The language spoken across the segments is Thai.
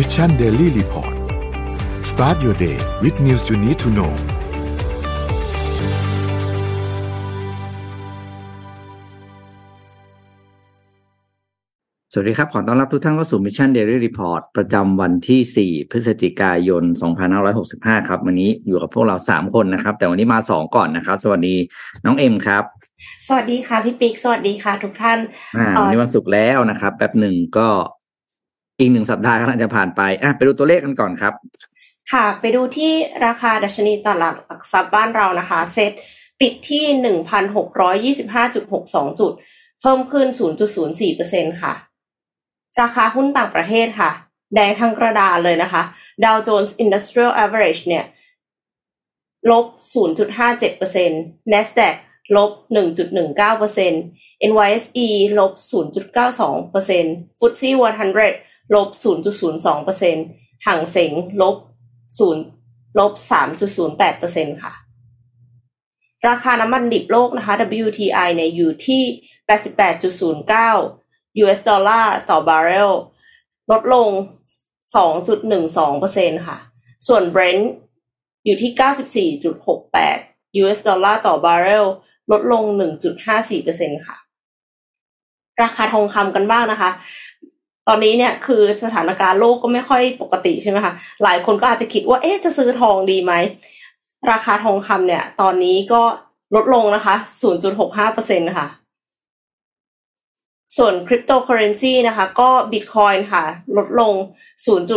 Mission Daily Report start your day with news you need to know สวัสดีครับ ขอต้อนรับทุกท่านเข้าสู่ Mission Daily Report ประจำวันที่ 4 พฤศจิกายน 2565 ครับ วันนี้อยู่กับพวกเรา 3 คนนะครับ แต่วันนี้มา 2 ก่อนนะครับ สวัสดีน้องเอ็มครับสวัสดีค่ะพี่ปิ๊กสวัสดีค่ะ ทุกท่านอ่าวันนี้วันศุกร์แล้วนะครับแป๊บหนึ่งก็ อีกหนึ่งสัปดาห์กำลังจะผ่านไปอะไปดูตัวเลขกันก่อนครับ ค่ะ ไปดูที่ราคาดัชนีตลาดหลักทรัพย์บ้านเรานะคะ เซ็ตปิดที่หนึ่งพันหกร้อยยี่สิบห้าจุดหกสองจุด เพิ่มขึ้นศูนย์จุดศูนย์สี่เปอร์เซ็นค่ะ ราคาหุ้นต่างประเทศค่ะ แดงทั้งกระดานเลยนะคะ Dow Jones Industrial Average เนี่ยลบ 0.57% NASDAQ ลบ 1.19% NYSE ลบ 0.92% FTSE 100 ลบ 0.02%ห่างเสงลบ0ลบ 3.08%ค่ะ ราคาน้ำมันดิบโลกนะคะ WTI เนี่ยอยู่ที่ 88.09 US ดอลลาร์ต่อบาร์เรล ลดลง 2.12%ค่ะ ส่วน Brent อยู่ที่ 94.68 US ดอลลาร์ต่อบาร์เรล ลดลง 1.54%ค่ะ ราคาทองคำกันบ้างนะคะ ตอนนี้เนี่ยคือสถานการณ์โลกก็ไม่ค่อยปกติใช่ไหมคะหลายคนก็อาจจะคิดว่าเอ๊ะจะซื้อทองดีไหมราคาทองคำเนี่ย ตอนนี้ก็ลดลงนะคะ 0.65%ค่ะ ส่วนคริปโตเคอเรนซีนะคะ ก็บิตคอยน์ค่ะ ลดลง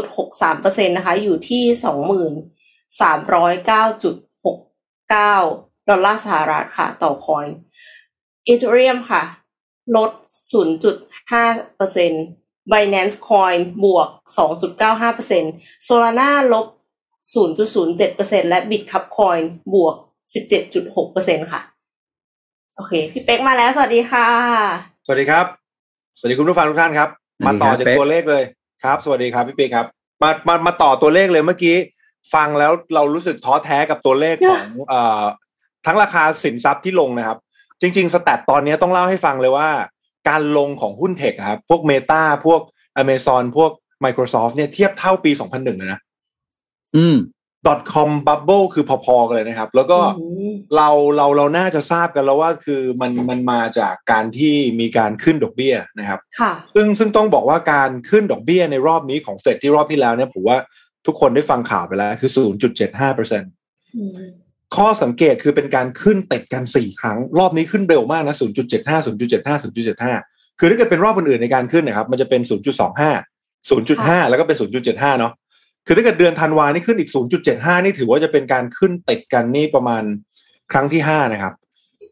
0.63%นะคะ อยู่ที่ 2309.69 ดอลลาร์สหรัฐค่ะ ต่อคอยน์อีเทเรียมค่ะ ลด 0.5% Binance Coin บวก 2.95% Solana ลบ 0.07%และ Bitcup Coin บวก 17.6%ค่ะ โอเค พี่เป๊กมาแล้ว สวัสดีค่ะ สวัสดีครับ สวัสดีคุณผู้ฟังทุกท่านครับสวัมาสดีครับต่อจากเป๊กตัวเลขเลยครับ สวัสดีครับพี่ปิ๊กครับ มามามาต่อตัวเลขเลยเมื่อกี้ ฟังแล้วเรารู้สึกท้อแท้กับตัวเลขของเอ่อทั้งราคาสินทรัพย์ที่ลงนะครับ จริง ๆ สแตทตอนนี้ต้องเล่าให้ฟังเลยว่า การลงของหุ้นเทคอะครับพวก Meta พวก Amazon พวก Microsoft เนี่ยเทียบเท่าปี 2001เลยนะ อืม .com bubble คือพอๆกันเลยนะครับ แล้วก็อืมเราเราเราน่าจะทราบกันแล้วว่าคือมันมันมาจากการที่มีการขึ้นดอกเบี้ยนะครับ ค่ะ ซึ่งซึ่งต้องบอกว่าการขึ้นดอกเบี้ยในรอบนี้ของเฟดที่รอบที่แล้วเนี่ยผมว่าทุกคนได้ฟังข่าวไปแล้ว คือ 0.75เปอร์เซ็นอืม ข้อสังเกตคือเป็นการขึ้นติดกันสี่ครั้ง รอบนี้ขึ้นเร็วมากนะ 0.75 0.75 0.75 คือถ้าเกิดเป็นรอบอื่นๆในการขึ้นนะครับ มันจะเป็น 0.25 0.5 แล้วก็เป็น 0.75 เนาะ คือถ้าเกิดเดือนธันวานี่ขึ้นอีก 0.75 นี่ถือว่าจะเป็นการขึ้นติดกันนี่ประมาณครั้งที่ห้านะครับ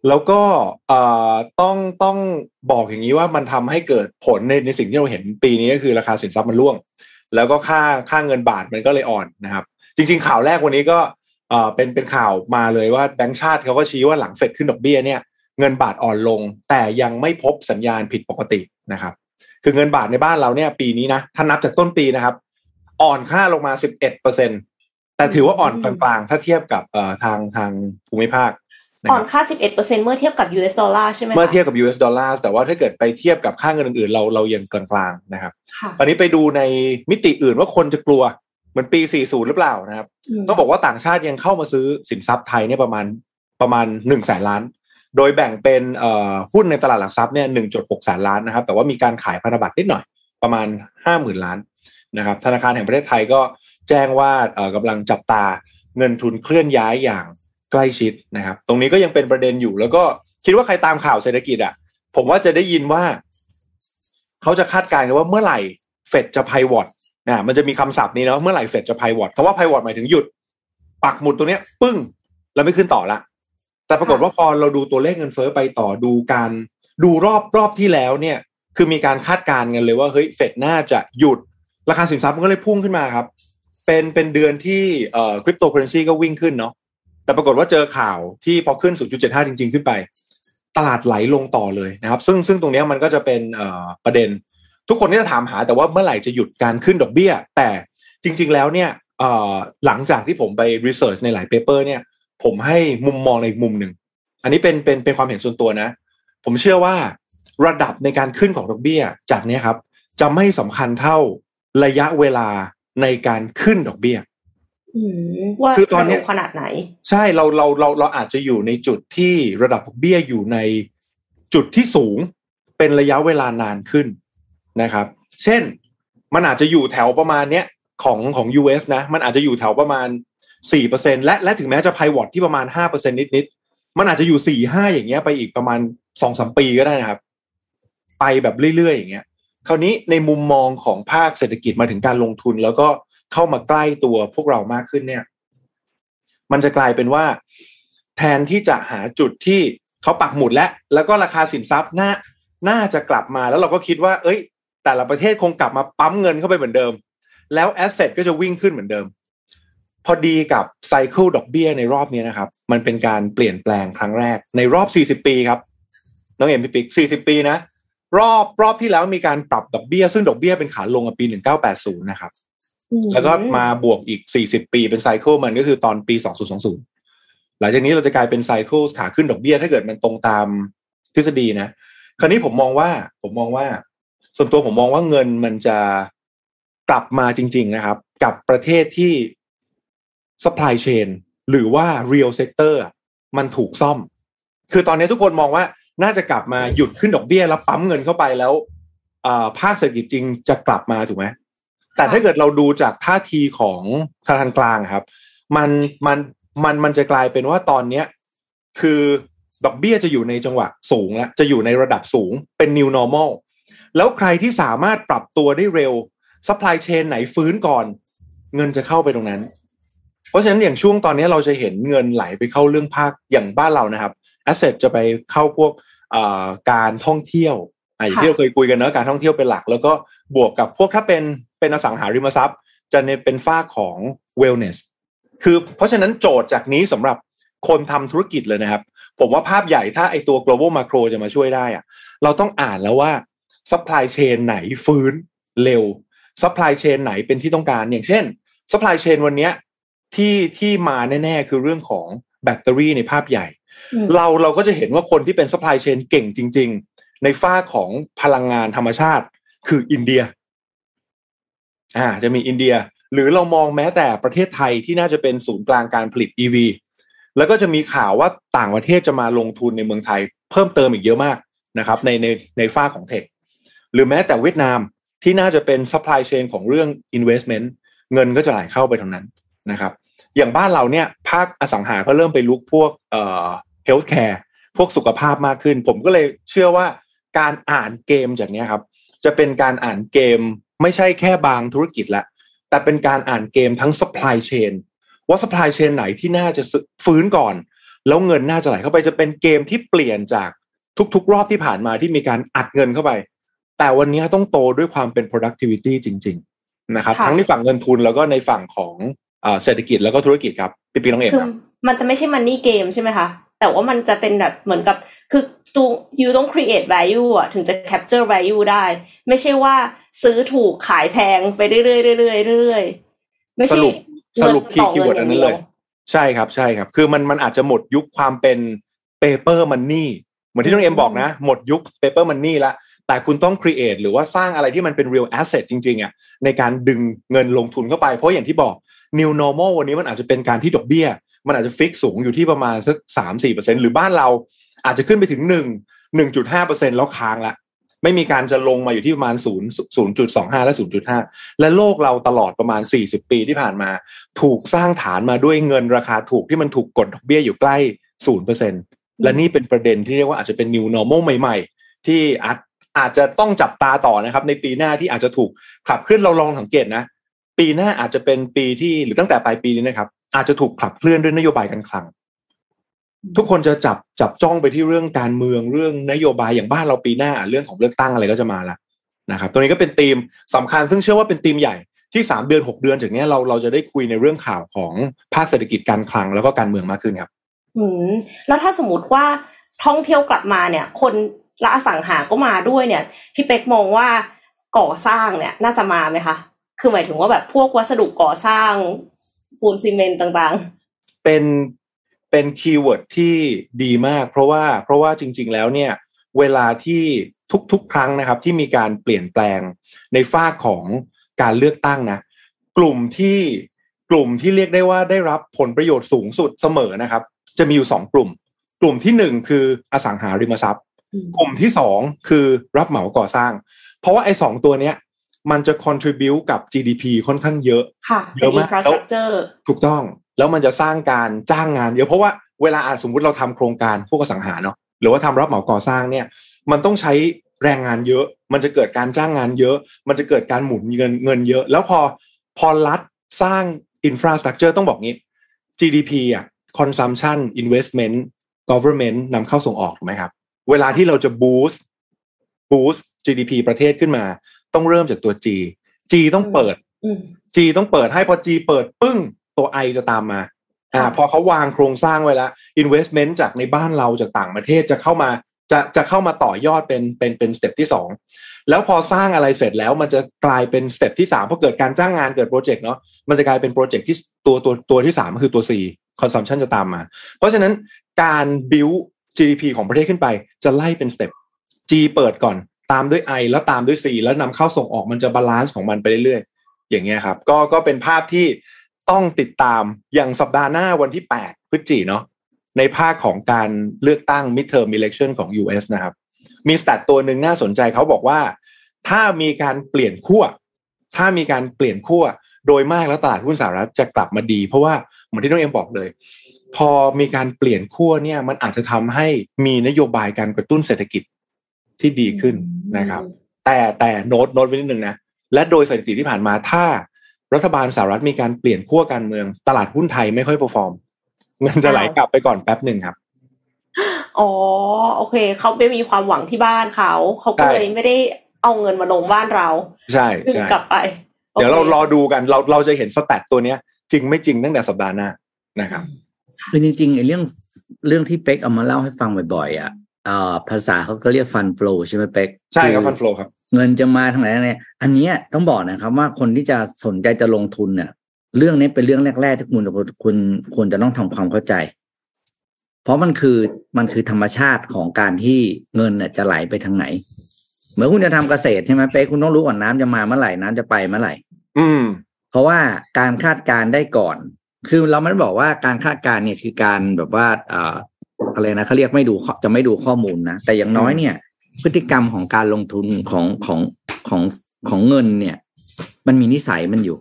แล้วก็เอ่อต้องต้องบอกอย่างนี้ว่ามันทำให้เกิดผลในในสิ่งที่เราเห็นปีนี้ก็คือราคาสินทรัพย์มันร่วง แล้วก็ค่าค่าเงินบาทมันก็เลยอ่อนนะครับ จริง ๆ ข่าวแรกวันนี้ก็เอ่อเป็นเป็นข่าวมาเลยว่าแบงก์ชาติเขาก็ชี้ว่าหลังเฟดขึ้นดอกเบี้ยเนี่ยเงินบาทอ่อนลง แต่ยังไม่พบสัญญาณผิดปกตินะครับ คือเงินบาทในบ้านเราเนี่ย ปีนี้นะถ้านับจากต้นปีนะครับ อ่อนค่าลงมา11เปอร์เซ็นแต่ถือว่าอ่อนกลางๆถ้าเทียบกับเอ่อทางทางภูมิภาคนะอ่อคนรับค่า 11%เมื่อเทียบกับ US ดอลลาร์ใช่ไหมคะเมื่อเทียบกับ US ดอลลาร์แต่ว่าถ้าเกิดไปเทียบกับค่าเงินอื่นๆ เราเรายังกลางๆนะครับค่ะตอนนี้ไปดูในมิติอื่นว่าคนจะกลัวเห มือนปี 40 หรือเปล่านะครับมต้องบอกว่าต่างชาติยังเข้ามาซื้อสินทรัพย์ไทยเนี่ยประมาณประมาณหนึ่งแสนล้าน โดยแบ่งเป็นเอ่อหุ้นในตลาดหลักทรัพย์เนี่ยหนึ่งจุดหกแสนล้านนะครับ แต่ว่ามีการขายพันธบัตรนิดหน่อยประมาณห้าหมื่นล้านนะครับ ธนาคารแห่งประเทศไทยก็แจ้งว่าเอ่อกำลังจับตาเงินทุนเคลื่อนย้ายอย่างใกล้ชิดนะครับ ตรงนี้ก็ยังเป็นประเด็นอยู่ แล้วก็คิดว่าใครตามข่าวเศรษฐกิจอะ ผมว่าจะได้ยินว่า เขาจะคาดการณ์กันว่าเมื่อไหร่เฟดจะไพวอต นะมันจะมีคำศัพท์นี้นะว่าเมื่อไหร่เฟดจะไพวอตคำว่าไพวอตหมายถึงหยุด ปักหมุดตัวเนี้ย ปึ้ง แล้วไม่ขึ้นต่อละ แต่ปรากฏว่าพอเราดูตัวเลขเงินเฟ้อไปต่อดูการดูรอบรอบที่แล้วเนี่ย คือมีการคาดการณ์กันเลยว่าเฮ้ยเฟดน่าจะหยุด ราคาสินทรัพย์มันก็เลยพุ่งขึ้นมาครับ เป็นเป็นเดือนที่เอ่อคริปโตเคอเรนซีก็วิ่งขึ้นเนาะแต่ปรากฏว่าเจอข่าวที่พอขึ้น 0.75 จริง ๆ ขึ้นไป ตลาดไหลลงต่อเลยนะครับ ซึ่งซึ่งตรงเนี้ยมันก็จะเป็นเอ่อประเด็น ทุกคนก็จะถามหาแต่ว่าเมื่อไหร่จะหยุดการขึ้นดอกเบี้ย แต่จริง ๆ แล้วเนี่ยเอ่อหลังจากที่ผมไปรีเสิร์ชในหลายเปเปอร์เนี่ยผมให้มุมมองในอีกมุมหนึ่ง อันนี้เป็นเป็นเป็นความเห็นส่วนตัวนะ ผมเชื่อว่าระดับในการขึ้นของดอกเบี้ย จากเนี้ยครับ จะไม่สำคัญเท่าระยะเวลาในการขึ้นดอกเบี้ยอืมว่าคือตอนเนี้ยกระโดดขนาดไหน ใช่เราเราเราเราอาจจะอยู่ในจุดที่ระดับดอกเบี้ยอยู่ในจุดที่สูงเป็นระยะเวลานานขึ้น นะครับ เช่นมันอาจจะอยู่แถวประมาณเนี้ยของของ US นะ มันอาจจะอยู่แถวประมาณสี่เปอร์เซ็นและและถึงแม้จะไพวอตที่ประมาณห้าเปอร์เซ็นนิดนิดมันอาจจะอยู่สี่ห้าอย่างเงี้ยไปอีกประมาณสองสามปีก็ได้นะครับ ไปแบบเรื่อยๆอย่างเงี้ยคราวนี้ในมุมมองของภาคเศรษฐกิจมาถึงการลงทุน แล้วก็เข้ามาใกล้ตัวพวกเรามากขึ้นเนี่ย มันจะกลายเป็นว่า แทนที่จะหาจุดที่เขาปักหมุดแล้วแล้วก็ราคาสินทรัพย์น่าน่าจะกลับมาแล้วเราก็คิดว่า เอ้ย แต่ละประเทศคงกลับมาปั๊มเงินเข้าไปเหมือนเดิม แล้ว asset ก็จะวิ่งขึ้นเหมือนเดิม พอดีกับ cycle ดอกเบี้ยในรอบนี้นะครับ มันเป็นการเปลี่ยนแปลงครั้งแรกในรอบ 40 ปีครับ น้องเอ็มพี่ปิ๊ก40 ปีนะ รอบรอบที่แล้วมีการปรับดอกเบี้ย ซึ่งดอกเบี้ยเป็นขาลงในปี 1980 นะครับ แล้วก็มาบวกอีก 40 ปีเป็นไซเคิลมันก็คือตอนปี 2020 หลังจากนี้เราจะกลายเป็นไซเคิลขาขึ้นดอกเบี้ย ถ้าเกิดมันตรงตามทฤษฎีนะ คราวนี้ผมมองว่าผมมองว่า ส่วนตัวผมมองว่าเงินมันจะกลับมาจริง ๆนะครับ กับประเทศที่ supply chain หรือว่า real sector มันถูกซ่อม คือตอนนี้ทุกคนมองว่าน่าจะกลับมาหยุดขึ้นดอกเบี้ยแล้วปั๊มเงินเข้าไปแล้วภาคเศรษฐกิจจริงจะกลับมาถูกไหมแต่ถ้าเกิดเราดูจากท่าทีของธนาคารกลางครับ มันมันมันมันจะกลายเป็นว่าตอนเนี้ยคือดอกเบี้ยจะอยู่ในจังหวะสูงแล้วจะอยู่ในระดับสูงเป็น new normal แล้วใครที่สามารถปรับตัวได้เร็ว supply chain ไหนฟื้นก่อน เงินจะเข้าไปตรงนั้น เพราะฉะนั้นอย่างช่วงตอนนี้เราจะเห็นเงินไหลไปเข้าเรื่องภาคอย่างบ้านเรานะครับ asset จะไปเข้าพวกอ่าการท่องเที่ยวอะอย่างที่เราเคยคุยกันเนอะการท่องเที่ยวเป็นหลัก แล้วก็บวกกับพวกถ้าเป็นเป็นอสังหาริมทรัพย์ จะในเป็นฝ้ากของ wellness คือเพราะฉะนั้นโจทย์จากนี้สำหรับคนทำธุรกิจเลยนะครับ ผมว่าภาพใหญ่ถ้าไอตัว global macro จะมาช่วยได้อะเราต้องอ่านแล้วว่า supply chain ไหนฟื้นเร็ว supply chain ไหนเป็นที่ต้องการ อย่างเช่น supply chain วันเนี้ยที่ที่มาแน่ ๆ คือเรื่องของแบตเตอรี่ในภาพใหญ่อืมเราเราก็จะเห็นว่าคนที่เป็น supply chain เก่งจริง ๆ ในฝ้ากของพลังงานธรรมชาติ คืออินเดีย อ่า จะมีอินเดีย หรือเรามองแม้แต่ประเทศไทยที่น่าจะเป็นศูนย์กลางการผลิต EV แล้วก็จะมีข่าวว่าต่างประเทศจะมาลงทุนในเมืองไทย เพิ่มเติมอีกเยอะมากนะครับ ในในในฝ้ากของเทค หรือแม้แต่เวียดนามที่น่าจะเป็น supply chain ของเรื่อง investment เงินก็จะไหลเข้าไปทางนั้นนะครับ อย่างบ้านเราเนี่ยภาคอสังหาก็เริ่มไปลุกพวกเอ่อ healthcare พวกสุขภาพมากขึ้น ผมก็เลยเชื่อว่าการอ่านเกมจากนี้ครับ จะเป็นการอ่านเกมไม่ใช่แค่บางธุรกิจละแต่เป็นการอ่านเกมทั้ง supply chain ว่า supply chain ไหนที่น่าจะฟื้นก่อน แล้วเงินน่าจะไหลเข้าไปจะเป็นเกมที่เปลี่ยนจากทุกๆ รอบที่ผ่านมาที่มีการอัดเงินเข้าไป แต่วันนี้ต้องโตด้วยความเป็น productivity จริง ๆ นะครับค่ะทั้งในฝั่งเงินทุนแล้วก็ในฝั่งของอ่าเศรษฐกิจแล้วก็ธุรกิจครับพี่ปีน้องเอกคือครับมันจะไม่ใช่มันนี่เกมใช่ไหมคะแต่ว่ามันจะเป็นแบบเหมือนกับคือตัวยูต้อง create value อะถึงจะ capture value ได้ ไม่ใช่ว่าซื้อถูกขายแพงไปเรื่อยๆเรื่อยๆเรื่อยๆไม่สใช่รุปสรุปคีเงิย์นคีย์ต่เวิร์ดงิอันนนั้นดีเลวยใช่ครับใช่ครับ คือมันมันอาจจะหมดยุคความเป็น paper money เหมือนที่น้องเอ็มบอกนะ หมดยุค paper money ละ แต่คุณต้อง create หรือว่าสร้างอะไรที่มันเป็น real asset จริงๆอะในการดึงเงินลงทุนเข้าไป เพราะอย่างที่บอก new normal วันนี้มันอาจจะเป็นการที่ดอกเบี้ย มันอาจจะฟิกสูงอยู่ที่ประมาณสักสามสี่เปอร์เซ็นหรือบ้านเราอาจจะขึ้นไปถึงหนึ่งหนึ่งจุดห้าเปอร์เซ็นแล้วค้างละไม่มีการจะลงมาอยู่ที่ประมาณศูนย์ศูนย์จุดสองห้าและศูนย์จุดห้าและโลกเราตลอดประมาณสี่สิบปีที่ผ่านมา ถูกสร้างฐานมาด้วยเงินราคาถูกที่มันถูกกดดอกเบี้ยอยู่ใกล้ศูนย์เปอร์เซ็นและนี่เป็นประเด็นที่เรียกว่าอาจจะเป็น new normal ใหม่ ๆ ที่อาจ อาจจะต้องจับตาต่อนะครับ ในปีหน้าที่อาจจะถูกขับเคลื่อนเราลองสังเกตนะปีหน้าอาจจะเป็นปีที่หรือตั้งแต่ปลายปีนี้นะครับ อาจจะถูกขับเคลื่อนด้วยนโยบายการคลัง ทุกคนจะจับจับจ้องไปที่เรื่องการเมืองเรื่องนโยบายอย่างบ้านเราปีหน้าเรื่องของเลือกตั้งอะไรก็จะมาละนะครับตรงนี้ก็เป็นธีมสำคัญ ซึ่งเชื่อว่าเป็นธีมใหญ่ที่สามเดือนหกเดือนจากเนี้ยเราเราจะได้คุยในเรื่องข่าวของภาคเศรษฐกิจการคลังแล้วก็การเมืองมากขึ้นครับ อืมแล้วถ้าสมมติว่าท่องเที่ยวกลับมาเนี่ย คน และอสังหาก็มาด้วยเนี่ย พี่เป็กมองว่าก่อสร้างเนี่ย น่าจะมาไหมคะ คือหมายถึงว่าแบบพวกวัสดุก่อสร้างปูนซีเมนต์ต่างๆ เป็นเป็น keyword ที่ดีมาก เพราะว่าเพราะว่าจริง ๆ แล้วเนี่ย เวลาที่ทุกๆ ครั้งนะครับ ที่มีการเปลี่ยนแปลงในฝ้าของการเลือกตั้งนะกลุ่มที่กลุ่มที่เรียกได้ว่าได้รับผลประโยชน์สูงสุดเสมอนะครับ จะมีอยู่สองกลุ่ม กลุ่มที่หนึ่งคืออสังหาริมทรัพย์ กลุ่มที่สองคือรับเหมาก่อสร้าง เพราะว่าไอ้สองตัวเนี้ย มันจะ contribu กับ GDP ค่อนข้างเยอะค่ะเยเป็นอะมาก infrastructure ถูกต้อง แล้วมันจะสร้างการจ้างงานเยอะเพราะว่าเวลาอะสมมุติเราทำโครงการพวกอสังหาเนาะหรือว่าทำรับเหมาก่อสร้างเนี่ย มันต้องใช้แรงงานเยอะ มันจะเกิดการจ้างงานเยอะ มันจะเกิดการหมุนเงินเงินเยอะ แล้วพอพอรัฐสร้าง infrastructure ต้องบอกงี้ GDP อะ consumption investment government นำเข้าส่งออกถูกไหมครับ เวลาที่เราจะ boost boost GDP ประเทศขึ้นมา ต้องเริ่มจากตัว G G ต้องเปิดอืม G ต้องเปิดให้พอ G เปิดปึ้งตัว I จะตามมาอ่าค่ะพอเขาวางโครงสร้างไว้แล้ว investment จากในบ้านเราจากต่างประเทศจะเข้ามาจะจะเข้ามาต่อยอดเป็นเป็นเป็น step ที่สองแล้วพอสร้างอะไรเสร็จแล้วมันจะกลายเป็น step ที่สามพอเกิดการจ้างงานเกิด project เนาะมันจะกลายเป็น project ที่ตัวตัวตัวที่สามก็คือตัว C consumption จะตามมา เพราะฉะนั้นการ build GDP ของประเทศขึ้นไป จะไล่เป็นสเต็ป G เปิดก่อนตามด้วย I แล้วตามด้วย C แล้วนำเข้าส่งออกมันจะ balance ของมันไปเรื่อยๆ อย่างเงี้ยครับ ก็ก็เป็นภาพที่ต้องติดตามอย่างสัปดาห์หน้าวันที่ 8 พฤศจิเนาะในภาคของการเลือกตั้ง midterm election ของ US นะครับ มีสแตทตัวหนึ่งน่าสนใจเขาบอกว่า ถ้ามีการเปลี่ยนขั้วถ้ามีการเปลี่ยนขั้วโดยมากแล้วตลาดหุ้นสหรัฐจะกลับมาดี เพราะว่าเหมือนที่น้องเอ็มบอกเลย พอมีการเปลี่ยนขั้วเนี่ยมันอาจจะทำให้มีนโยบายการกระตุ้นเศรษฐกิจที่ดีขึ้นนะครับ แต่แต่โน้ตโน้ตไว้นิดนึงนะและโดยสถิติที่ผ่านมาถ้า รัฐบาลสหรัฐมีการเปลี่ยนขั้วการเมือง ตลาดหุ้นไทยไม่ค่อย perform เงินจะไหลกลับไปก่อนแป๊บหนึ่งครับอ๋อโอเคเขาไม่มีความหวังที่บ้านเขาเขาก็ใช่เลยไม่ได้เอาเงินมาลงบ้านเรา ใช่ดึงใช่กลับไป เดี๋ยวเราโอครอดูกันเราเราจะเห็น stat ตัวเนี้ย จริงไม่จริงตั้งแต่สัปดาห์หน้านะครับ คือจริงๆไอ้เรื่องเรื่องที่เป๊กเอามาเล่าให้ฟังบ่อยๆอะเอ่อภาษาเขาก็เรียก fund flow ใช่ไหมเป๊กใช่ครับอ๋อ fund flow ครับ เงินจะมาทางไหนเนี่ยอันเนี้ยต้องบอกนะครับว่าคนที่จะสนใจจะลงทุนเนี่ยเรื่องนี้เป็นเรื่องแรก ๆ ที่คุณคุณควรจะต้องทำความเข้าใจ เพราะมันคือมันคือธรรมชาติของการที่เงินเนี่ยจะไหลไปทางไหน เหมือนคุณจะทำเกษตรใช่ไหมเป๊กคุณต้องรู้ก่อนน้ำจะมาเมื่อไหร่น้ำจะไปเมื่อไหร่ อืม เพราะว่าการคาดการณ์ได้ก่อน คือเราไม่ได้บอกว่าการคาดการณ์เนี่ยคือการแบบว่าเอ่ออะไรนะเขาเรียกไม่ดูข้อจะไม่ดูข้อมูลนะ แต่อย่างน้อยเนี่ย พฤติกรรมของการลงทุนของของของของเงินเนี่ย มันมีนิสัยมันอยู่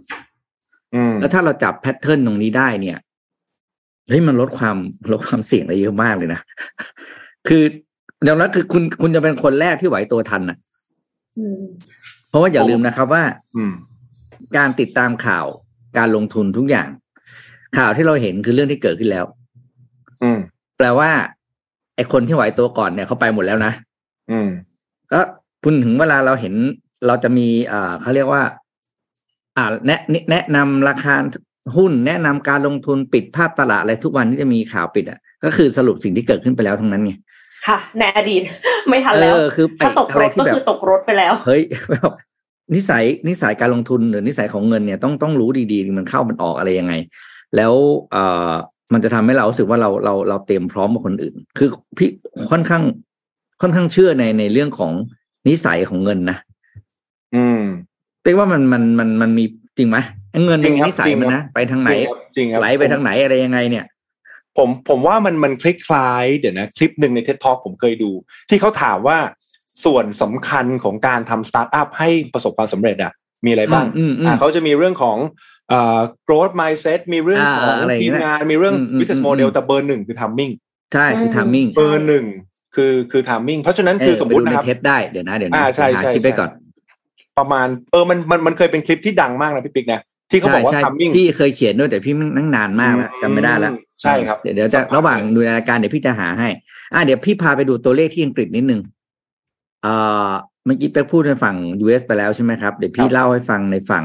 อืมแล้วถ้าเราจับแพทเทิร์นตรงนี้ได้เนี่ยเฮ้ยมันลดความลดความเสี่ยงได้เยอะมากเลยนะคืออย่างนั้นคือคุณคุณจะเป็นคนแรกที่ไหวตัวทันนะอืมเพราะว่าอย่าลืมนะครับว่าอืมการติดตามข่าวการลงทุนทุกอย่าง ข่าวที่เราเห็นคือเรื่องที่เกิดขึ้นแล้ว อืมแปลว่าไอ้คนที่ไหวตัวก่อนเนี่ยเขาไปหมดแล้วนะอืมก็คุณถึงเวลาเราเห็นเราจะมีอ่าเขาเรียกว่า อ่า แนะแนะนำราคาหุ้นแนะนำการลงทุนปิดภาพตลาดอะไรทุกวันที่จะมีข่าวปิดอะ ก็คือสรุปสิ่งที่เกิดขึ้นไปแล้วทั้งนั้นไงค่ะในอดีตไม่ทันแล้วเออคือไอ้ถ้าตกอะไรรถที่ก็แบบคือตกรถไปแล้ว เฮ้ยแบบนิสัยนิสัยการลงทุนหรือนิสัยของเงินเนี่ยต้องต้องรู้ดีๆ มันเข้ามันออกอะไรยังไง แล้วเอ่อมันจะทำให้เรารู้สึกว่าเราเราเราเตรียมพร้อมกว่าคนอื่น คือพี่ค่อนข้าง ค่อนข้างเชื่อในในเรื่องของนิสัยของเงินนะอืมเรียกว่ามันมันมันมันมีจริงไหมไอ้เงินจริมันงมีครับนิสัยจริงมันครันะบไปทางไหนจริงครับไหลไปทางไหนอะไรยังไงเนี่ย ผมผมว่ามันมันคล้ายๆเดี๋ยวนะคลิปหนึ่งใน TED Talk ผมเคยดู ที่เขาถามว่าส่วนสำคัญของการทำสตาร์ทอัพให้ประสบความสำเร็จอะมีอะไรบ้างอืมอืมอ่าเขาจะมีเรื่องของเอ่อ growth mindset มีเรื่องของอ่าอะไรอย่างทีเงี้มยงานมีเรื่องอืมอืม business อืม model แต่เบอร์หนึ่งคือ timing ใช่คืออืมทามมิ่งใช่เบอร์หนึ่งคือคือ timing เพราะฉะนั้นคือสมมติไปดูนะครับในเทสได้เดี๋ยวนะเดี๋ยวนะอ่าใช่หาใช่คลิปไปใช่ก่อน ประมาณเออมันมันมันเคยเป็นคลิปที่ดังมากนะพี่ปิ๊กนะที่เขาบอกว่าใช่ timing พี่เคยเขียนด้วยแต่พี่นั่งนานมากแล้วจำไม่ได้แล้วอืมใช่ครับเดี๋ยวเดี๋ยวจะระหว่างดูรายการเดี๋ยวพี่จะหาให้ อ่าเดี๋ยวพี่พาไปดูตัวเลขที่อังกฤษนิดนึงเอ่อเมื่อกี้ไปพูดในฝั่ง US ไปแล้วใช่ไหมครับ เดี๋ยวพี่เล่าให้ฟังในฝั่ง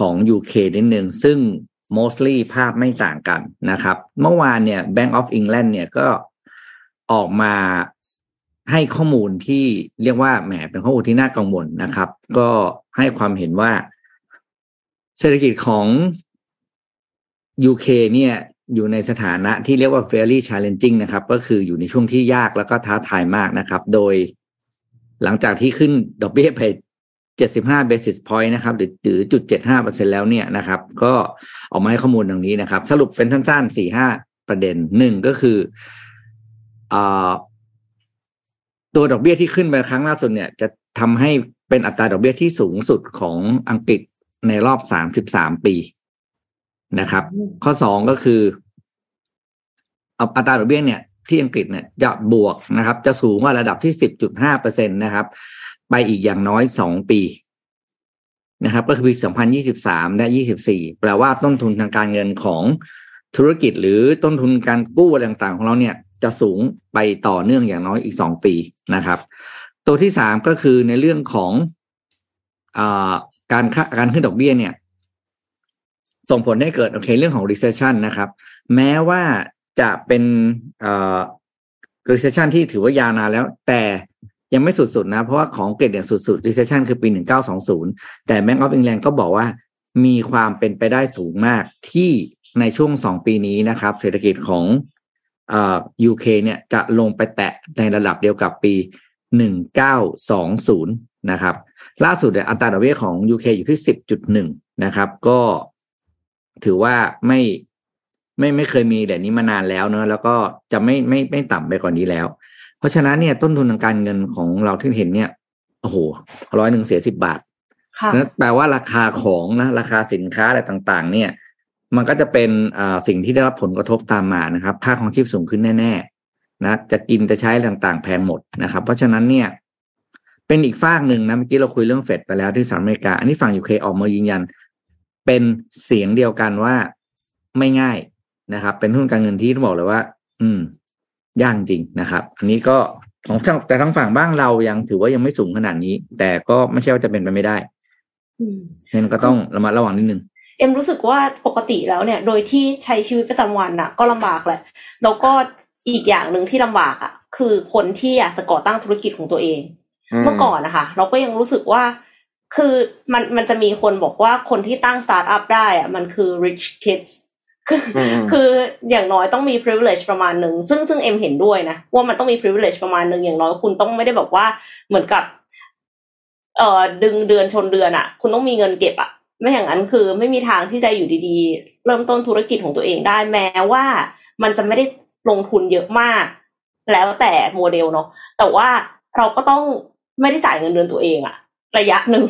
ของ UK นิดนึงซึ่ง mostly ภาพไม่ต่างกันนะครับ เมื่อวานเนี่ย Bank of England เนี่ยก็ออกมาให้ข้อมูลที่เรียกว่าแหมเป็นข้อมูลที่น่ากังวลนะครับ ก็ให้ความเห็นว่า เศรษฐกิจของ UK เนี่ยอยู่ในสถานะที่เรียกว่า very challenging นะครับ ก็คืออยู่ในช่วงที่ยากแล้วก็ท้าทายมากนะครับ โดยหลังจากที่ขึ้นดอกเบี้ยไป 75 basis point นะครับหรือหรือจุด75เปอร์เซ็นแล้วเนี่ยนะครับ ก็ออกมาให้ข้อมูลดังนี้นะครับ สรุปเป็นสั้นๆสี่ห้าประเด็นหนึ่งก็คืออ่าตัวดอกเบี้ยที่ขึ้นไปครั้งล่าสุดเนี่ย จะทำให้เป็นอัตราดอกเบี้ยที่สูงสุดของอังกฤษในรอบสามสิบสามปีนะครับ ข้อสองก็คืออัตราดอกเบี้ยเนี่ยที่อังกฤษเนี่ยจะบวกนะครับ จะสูงกว่าระดับที่สิบจุดห้าเปอร์เซ็นตนะครับ ไปอีกอย่างน้อยสองปีนะครับ ก็คือปีสองพันยี่สิบสามและยี่สิบสี่แปลว่าต้นทุนทางการเงินของธุรกิจหรือต้นทุนการกู้อะไรต่างๆ ของเราเนี่ยจะสูงไปต่อเนื่องอย่างน้อยอีกสองปีนะครับ ตัวที่สามก็คือในเรื่องของอการการขึ้นดอกเบี้ยเนี่ย ส่งผลให้เกิดโอเคเรื่องของ recession นะครับ แม้ว่าจะเป็น recession ที่ถือว่ายาวนานแล้ว แต่ ยังไม่สุดๆนะ เพราะว่าของเกรดอย่างสุดๆ recession คือปี 1920 แต่ Bank of England ก็บอกว่ามีความเป็นไปได้สูงมากที่ในช่วงสองปีนี้นะครับ เศรษฐกิจของเอ่อ UK เนี่ยจะลงไปแตะในระดับเดียวกับปี 1920 นะครับ ล่าสุดเนี่ยอัตราดอกเบี้ยของ UK อยู่ที่ 10.1 นะครับ ก็ถือว่าไม่ไม่ไม่เคยมีแบบนี้มานานแล้วเนอะแล้วก็จะไม่ไม่ไม่ต่ำไปกว่านนี้แล้ว ราะฉะนั้นเนี่ยต้นทุนทางการเงินของเราที่เห็นเนี่ยโอ้โหร้อยหนึ่งเสียสิบบาทนะแปลว่าราคาของนะราคาสินค้าอะไรต่างๆ เนี่ย มันก็จะเป็นอ่าสิ่งที่ได้รับผลกระทบตามมานะครับ ค่าของชีพสูงขึ้นแน่ๆนะจะกินจะใช้ต่างๆ แพงหมดนะครับ เพราะฉะนั้นเนี่ย เป็นอีกฝากหนึ่งนะเมื่อกี้เราคุยเรื่องเฟดไปแล้วที่สหรัฐอเมริกา อันนี้ฝั่งยูเคออกมายืนยัน เป็นเสียงเดียวกันว่าไม่ง่ายนะครับ เป็นหุ้นการเงินที่ต้องบอกเลยว่า อืม ยากจริงนะครับ อันนี้ก็ของแต่ทั้งฝั่งบ้างเรายังถือว่ายังไม่สูงขนาดนี้ แต่ก็ไม่ใช่ว่าจะเป็นไปไม่ได้นั่นก็ต้องระมัดระวังนิดนึงเอ็มรู้สึกว่าปกติแล้วเนี่ย โดยที่ใช้ชีวิตประจำวันน่ะ ก็ลำบากแหละแล้วก็อีกอย่างหนึ่งที่ลำบากอะ คือคนที่อยากจะก่อตั้งธุรกิจของตัวเอง เมื่อก่อนนะคะ เราก็ยังรู้สึกว่าคือมันมันจะมีคนบอกว่าคนที่ตั้งสตาร์ทอัพได้อะมันคือ rich kids คือคืออย่างน้อยต้องมี privilege ประมาณหนึ่งซึ่งซึ่งเอ็มเห็นด้วยนะว่ามันต้องมี privilege ประมาณหนึ่งอย่างน้อยคุณต้องไม่ได้แบบว่าเหมือนกับเอ่อดึงเดือนชนเดือนอะ่ะ คุณต้องมีเงินเก็บอะ่ะ ไม่อย่างนั้นคือไม่มีทางที่จะอยู่ดีๆ เริ่มต้นธุรกิจของตัวเองได้แม้ว่ามันจะไม่ได้ลงทุนเยอะมาก แล้วแต่โมเดลเนาะแต่ว่าเราก็ต้องไม่ได้จ่ายเงินเดือนตัวเองอะระยะหนึ่ง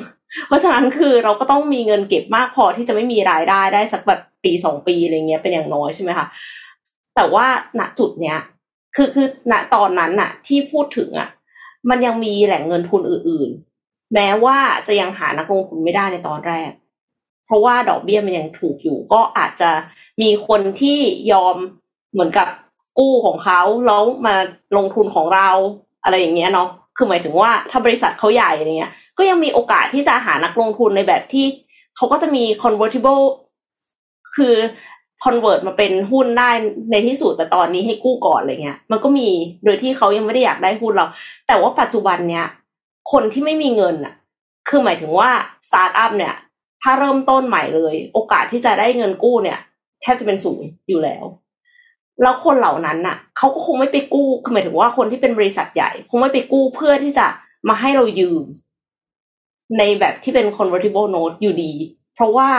เพราะฉะนั้นคือเราก็ต้องมีเงินเก็บมากพอที่จะไม่มีรายได้ได้สักแบบ ปีสองปีอะไรเงี้ยเป็นอย่างน้อยใช่ไหมคะแต่ว่าณจุดเนี้ยคือคือณตอนนั้นน่ะ ที่พูดถึงอะ มันยังมีแหล่งเงินทุนอื่น ๆ แม้ว่าจะยังหานักลงทุนไม่ได้ในตอนแรก เพราะว่าดอกเบี้ยมันยังถูกอยู่ ก็อาจจะมีคนที่ยอมเหมือนกับกู้ของเขาแล้วมาลงทุนของเราอะไรอย่างเงี้ยเนาะคือหมายถึงว่าถ้าบริษัทเขาใหญ่อะไรเงี้ย ก็ยังมีโอกาสที่จะหานักลงทุนในแบบที่เขาก็จะมี convertible คือ convert มาเป็นหุ้นได้ในที่สุดแต่ตอนนี้ให้กู้ก่อนอะไรเงี้ย มันก็มีโดยที่เขายังไม่ได้อยากได้หุ้นเรา แต่ว่าปัจจุบันเนี้ยคนที่ไม่มีเงินอะ คือหมายถึงว่าสตาร์ทอัพเนี่ย ถ้าเริ่มต้นใหม่เลย โอกาสที่จะได้เงินกู้เนี่ยแทบจะเป็นศูนย์อยู่แล้ว แล้วคนเหล่านั้นน่ะเขาก็คงไม่ไปกู้คือหมายถึงว่าคนที่เป็นบริษัทใหญ่ คงไม่ไปกู้เพื่อที่จะมาให้เรายืม ในแบบที่เป็น convertible note อยู่ดี เพราะว่า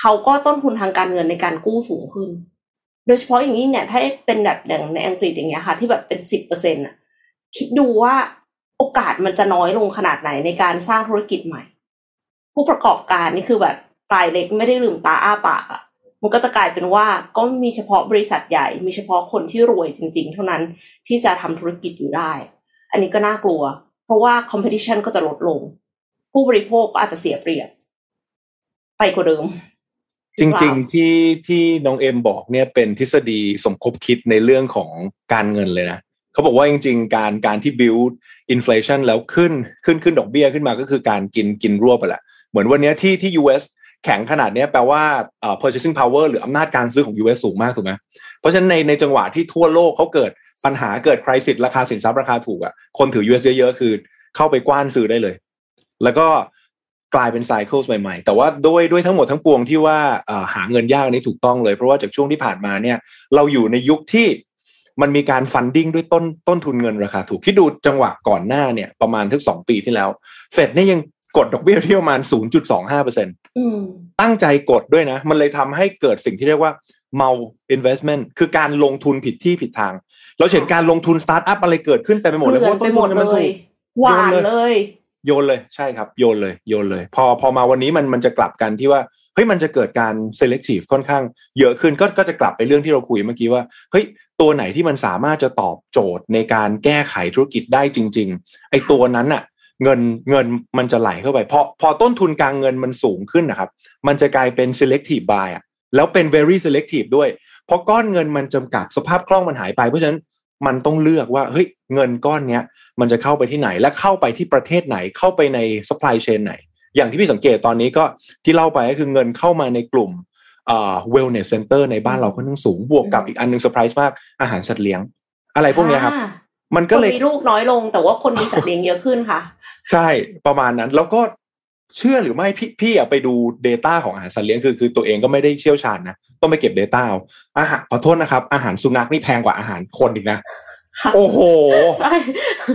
เขาก็ต้นทุนทางการเงินในการกู้สูงขึ้น โดยเฉพาะอย่างนี้เนี่ย ถ้าเป็นแบบอย่างในอังกฤษอย่างเงี้ยค่ะ ที่แบบเป็นสิบเปอร์เซ็นต์อะ คิดดูว่าโอกาสมันจะน้อยลงขนาดไหนในการสร้างธุรกิจใหม่ ผู้ประกอบการนี่คือแบบปลายเล็กไม่ได้ลืมตาอ้าปากอะมันก็จะกลายเป็นว่าก็มีเฉพาะบริษัทใหญ่ มีเฉพาะคนที่รวยจริง ๆ เท่านั้นที่จะทำธุรกิจอยู่ได้ อันนี้ก็น่ากลัว เพราะว่า competition ก็จะลดลง ผู้บริโภคก็อาจจะเสียเปรียบ ไปกว่าเดิม จริง ๆ ที่ที่น้องเอ็มบอกเนี่ยเป็นทฤษฎีสมคบคิดในเรื่องของการเงินเลยนะเขาบอกว่าจริง ๆ การการที่ build inflation แล้วขึ้นขึ้นขึ้นดอกเบี้ยขึ้นมาก็คือการกินกินรวบไปแหละเหมือนวันนี้ที่ที่ US แข็งขนาดนี้แปลว่า purchasing power หรืออำนาจการซื้อของ US สูงมากถูกไหมเพราะฉะนั้นในในจังหวะที่ทั่วโลกเขาเกิดปัญหาเกิดคริสิตราคาสินทรัพย์ราคาถูกอะ่ะคนถือ US เยอะๆ คือเข้าไปกว้านซื้อได้เลย แล้วก็ กลายเป็นไซเคิลใหม่ๆ แต่ว่าด้วยด้วยทั้งหมดทั้งปวงที่ว่าหาเงินยากนี้ถูกต้องเลย เพราะว่าจากช่วงที่ผ่านมาเนี่ย เราอยู่ในยุคที่มันมีการ funding ด้วยต้นต้นทุนเงินราคาถูกที่ดูจังหวะก่อนหน้าเนี่ยประมาณสักสองปีที่แล้ว เฟดเนี่ยยังกดดอกเบี้ยที่ประมาณ 0.25เปอร์เซ็นต์อืมตั้งใจกดด้วยนะ มันเลยทำให้เกิดสิ่งที่เรียกว่า mal investment คือการลงทุนผิดที่ผิดทาง เราเห็นการลงทุนสตาร์ทอัพอะไรเกิดขึ้นแต่ไปหมดเลยเกเพลือราะนว่าไปต้นหมทุดนมันเลถูยกหวานเลย โยนเลยใช่ครับโยนเลยโยนเลย พอพอมาวันนี้มันมันจะกลับกันที่ว่าเฮ้ยมันจะเกิดการ selective ค่อนข้างเยอะขึ้นก็ก็จะกลับไปเรื่องที่เราคุยเมื่อกี้ว่าเฮ้ยตัวไหนที่มันสามารถจะตอบโจทย์ในการแก้ไขธุรกิจได้จริง ๆ ไอ้ตัวนั้นน่ะเงินเงินมันจะไหลเข้าไปพอพอต้นทุนกลางเงินมันสูงขึ้นนะครับ มันจะกลายเป็น selective buy อะแล้วเป็น very selective ด้วย เพราะก้อนเงินมันจำกัดสภาพคล่องมันหายไปเพราะฉะนั้นมันต้องเลือกว่าเฮ้ยเงินก้อนเนี้ย มันจะเข้าไปที่ไหนและเข้าไปที่ประเทศไหนเข้าไปใน supply chain ไหน อย่างที่พี่สังเกตตอนนี้ก็ที่เล่าไปก็คือเงินเข้ามาในกลุ่มเอ่อ wellness center ในบ้านเราค่อนข้างสูงบวกกับอีกอันหนึ่งเซอร์ไพรส์มากอาหารสัตว์เลี้ยง อะไรพวกเนี้ยครับอ่ามันก็เลย คนมีลูกน้อยลง แต่ว่าคนมีสัตว์เลี้ยงเยอะขึ้นค่ะ ใช่ประมาณนั้นแล้วก็เชื่อหรือไม่พี่พี่อะไปดู Data ของอาหารสัตว์เลี้ยงคือคือตัวเองก็ไม่ได้เชี่ยวชาญนะต้องไปเก็บ Data เอาอาหารขอโทษนะครับ อาหารสุนัขนี่แพงกว่าอาหารคนอีกนะค่ะ โอ้โหใช่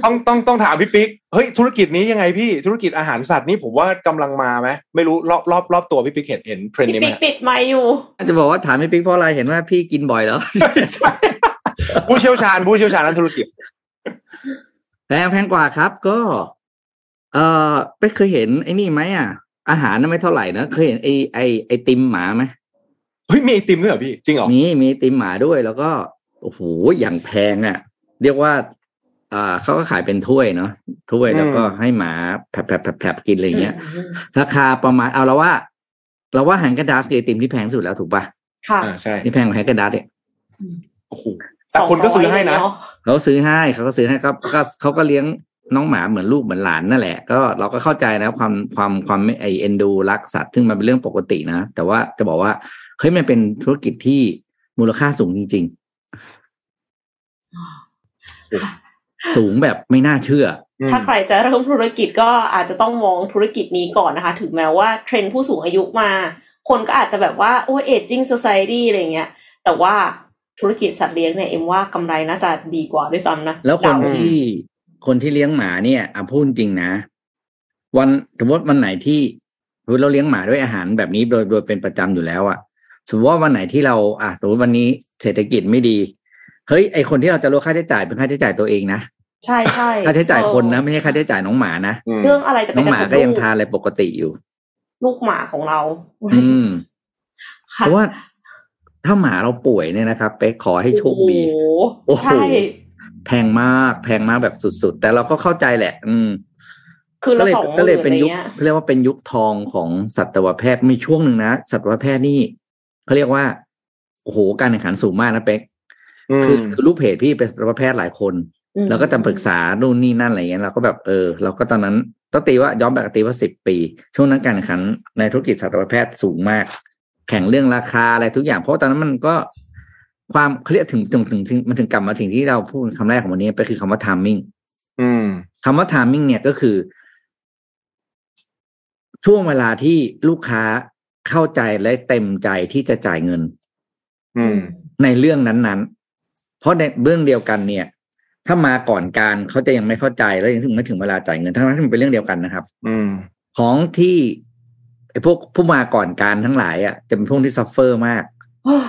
ต้องต้องต้องถามพี่ปิ๊กเฮ้ยธุรกิจนี้ยังไงพี่ธุรกิจอาหารสัตว์นี่ผมว่ากำลังมาไหมไม่รู้รอบรอบรอบตัวพี่ปิ๊กเห็นเห็นเทรนด์พี่นี้ไหมปิ๊กปิดไมค์อยู่อาจจะบอกว่าถามพี่ปิ๊กเพราะอะไรเห็นว่าพี่กินบ่อยแล้วผู้เชี่ยวชาญผู้เชี่ยวชาญด้านธุรกิจแพงแพงกว่าครับก็ เออไปเคยเห็นไอ้นี่ไหมอะ อาหารน่ะไม่เท่าไหร่นะเคยเห็นไอไอไอติมหมาไหมเฮ้ยมีไอติมด้วยเหรอพี่จริงเหรอมีมีไอติมหมาด้วยแล้วก็โอ้โหอย่างแพงอะ เรียกว่าอ่าเขาก็ขายเป็นถ้วยเนาะถ้วยแล้วก็ให้หมาแผลบแผลบแผลบแผลบกินอะไรเงี้ย ราคาประมาณเอาเราว่า เราว่าแฮงกระดาสคือไอติมที่แพงที่สุดแล้วถูกปะค่ะอ่าใช่นี่แพงกว่าแฮงกระดาสเนี่ยโอ้โหแต่คนก็ซื้อให้นะสงร้ยเลยเเขาซื้อให้เขาก็ซื้อให้ก็ก็เขาก็เลี้ยงน้องหมาเหมือนลูกเหมือนหลานนั่นแหละ ก็เราก็เข้าใจนะความความความไม่ไอเอ็นดูรักสัตว์ซึ่งมันเป็นเรื่องปกตินะ แต่ว่าจะบอกว่าเฮ้ยมันเป็นธุรกิจที่มูลค่าสูงจริง ๆ สูงแบบไม่น่าเชื่ออืมถ้าใครจะเริ่มธุรกิจก็อาจจะต้องมองธุรกิจนี้ก่อนนะคะ ถึงแม้ว่าเทรนด์ผู้สูงอายุมา คนก็อาจจะแบบว่าโอ้เอจจิ้ง o c i ตี้อะไรเงี้ย แต่ว่าธุรกิจสัตว์เลี้ยงเนี่ยเอ็มว่ากำไรน่าจะดีกว่าด้วยซ้ำนะ แล้วคนเดาที่คนที่เลี้ยงหมาเนี่ยอะพูดจริงนะ วันสมมติวันไหนที่สมมติเราเลี้ยงหมาด้วยอาหารแบบนี้โดยโดยเป็นประจำอยู่แล้วอะสมมติว่าวันไหนที่เราอะสมมติวันนี้เศรษฐกิจไม่ดี เฮ้ยไอคนที่เราจะลดค่าใช้จ่ายเป็นค่าใช้จ่ายตัวเองนะใช่ใช่ค่าใช้จ่ายคนนะเออไม่ใช่ค่าใช้จ่ายน้องหมานะอืมเรื่องอะไรจะไปน้องกระหมาทบก็ยังลูกทานอะไรปกติอยู่ ลูกหมาของเรา อืมเพค่ะราะว่าถ้าหมาเราป่วยเนี่ยนะครับไปขอให้โชคดีโอ้โหโอ้โหใช่แพงมากแพงมากแบบสุดๆ แต่เราก็เข้าใจแหละ อืม คือก็ละเลยสองหก็มื่นเลยอะเป็นไรยุคเงี้ยเรียกว่าเป็นยุคทองของสัตวแพทย์มีช่วงหนึ่งนะสัตวแพทย์นี่เขาเรียกว่าโอ้โหการแข่งขันสูงมากนะเป๊กอืม คือคือลูกเพจพี่เป็นสัตวแพทย์หลายคนอืมแล้วก็จะปรึกษานู่นนี่นั่นอะไรเงี้ยเราก็แบบเออ เราก็ตอนนั้นต้องตีว่าย้อนไปตีว่าสิบปี ช่วงนั้นการแข่งขันในธุรกิจสัตวแพทย์สูงมาก แข่งเรื่องราคาอะไรทุกอย่าง เพราะว่าตอนนั้นมันก็ความเขาเรียกถึงถึงถึงถึงมันถึงกลับมาถึงที่เราพูดคำแรกของวันนี้ไปคือคำว่า timing อืมคำว่า timing เนี่ยก็คือ ช่วงเวลาที่ลูกค้าเข้าใจและเต็มใจที่จะจ่ายเงินอืมในเรื่องนั้นๆ เพราะในเรื่องเดียวกันเนี่ย ถ้ามาก่อนการเขาจะยังไม่เข้าใจแล้วยังถึงไม่ถึงเวลาจ่ายเงินทั้งนั้นที่มันเป็นเรื่องเดียวกันนะครับ อืม ของที่ไอ้พวกผู้มาก่อนการทั้งหลายอะจะเป็นพวกที่ซัฟเฟอร์มาก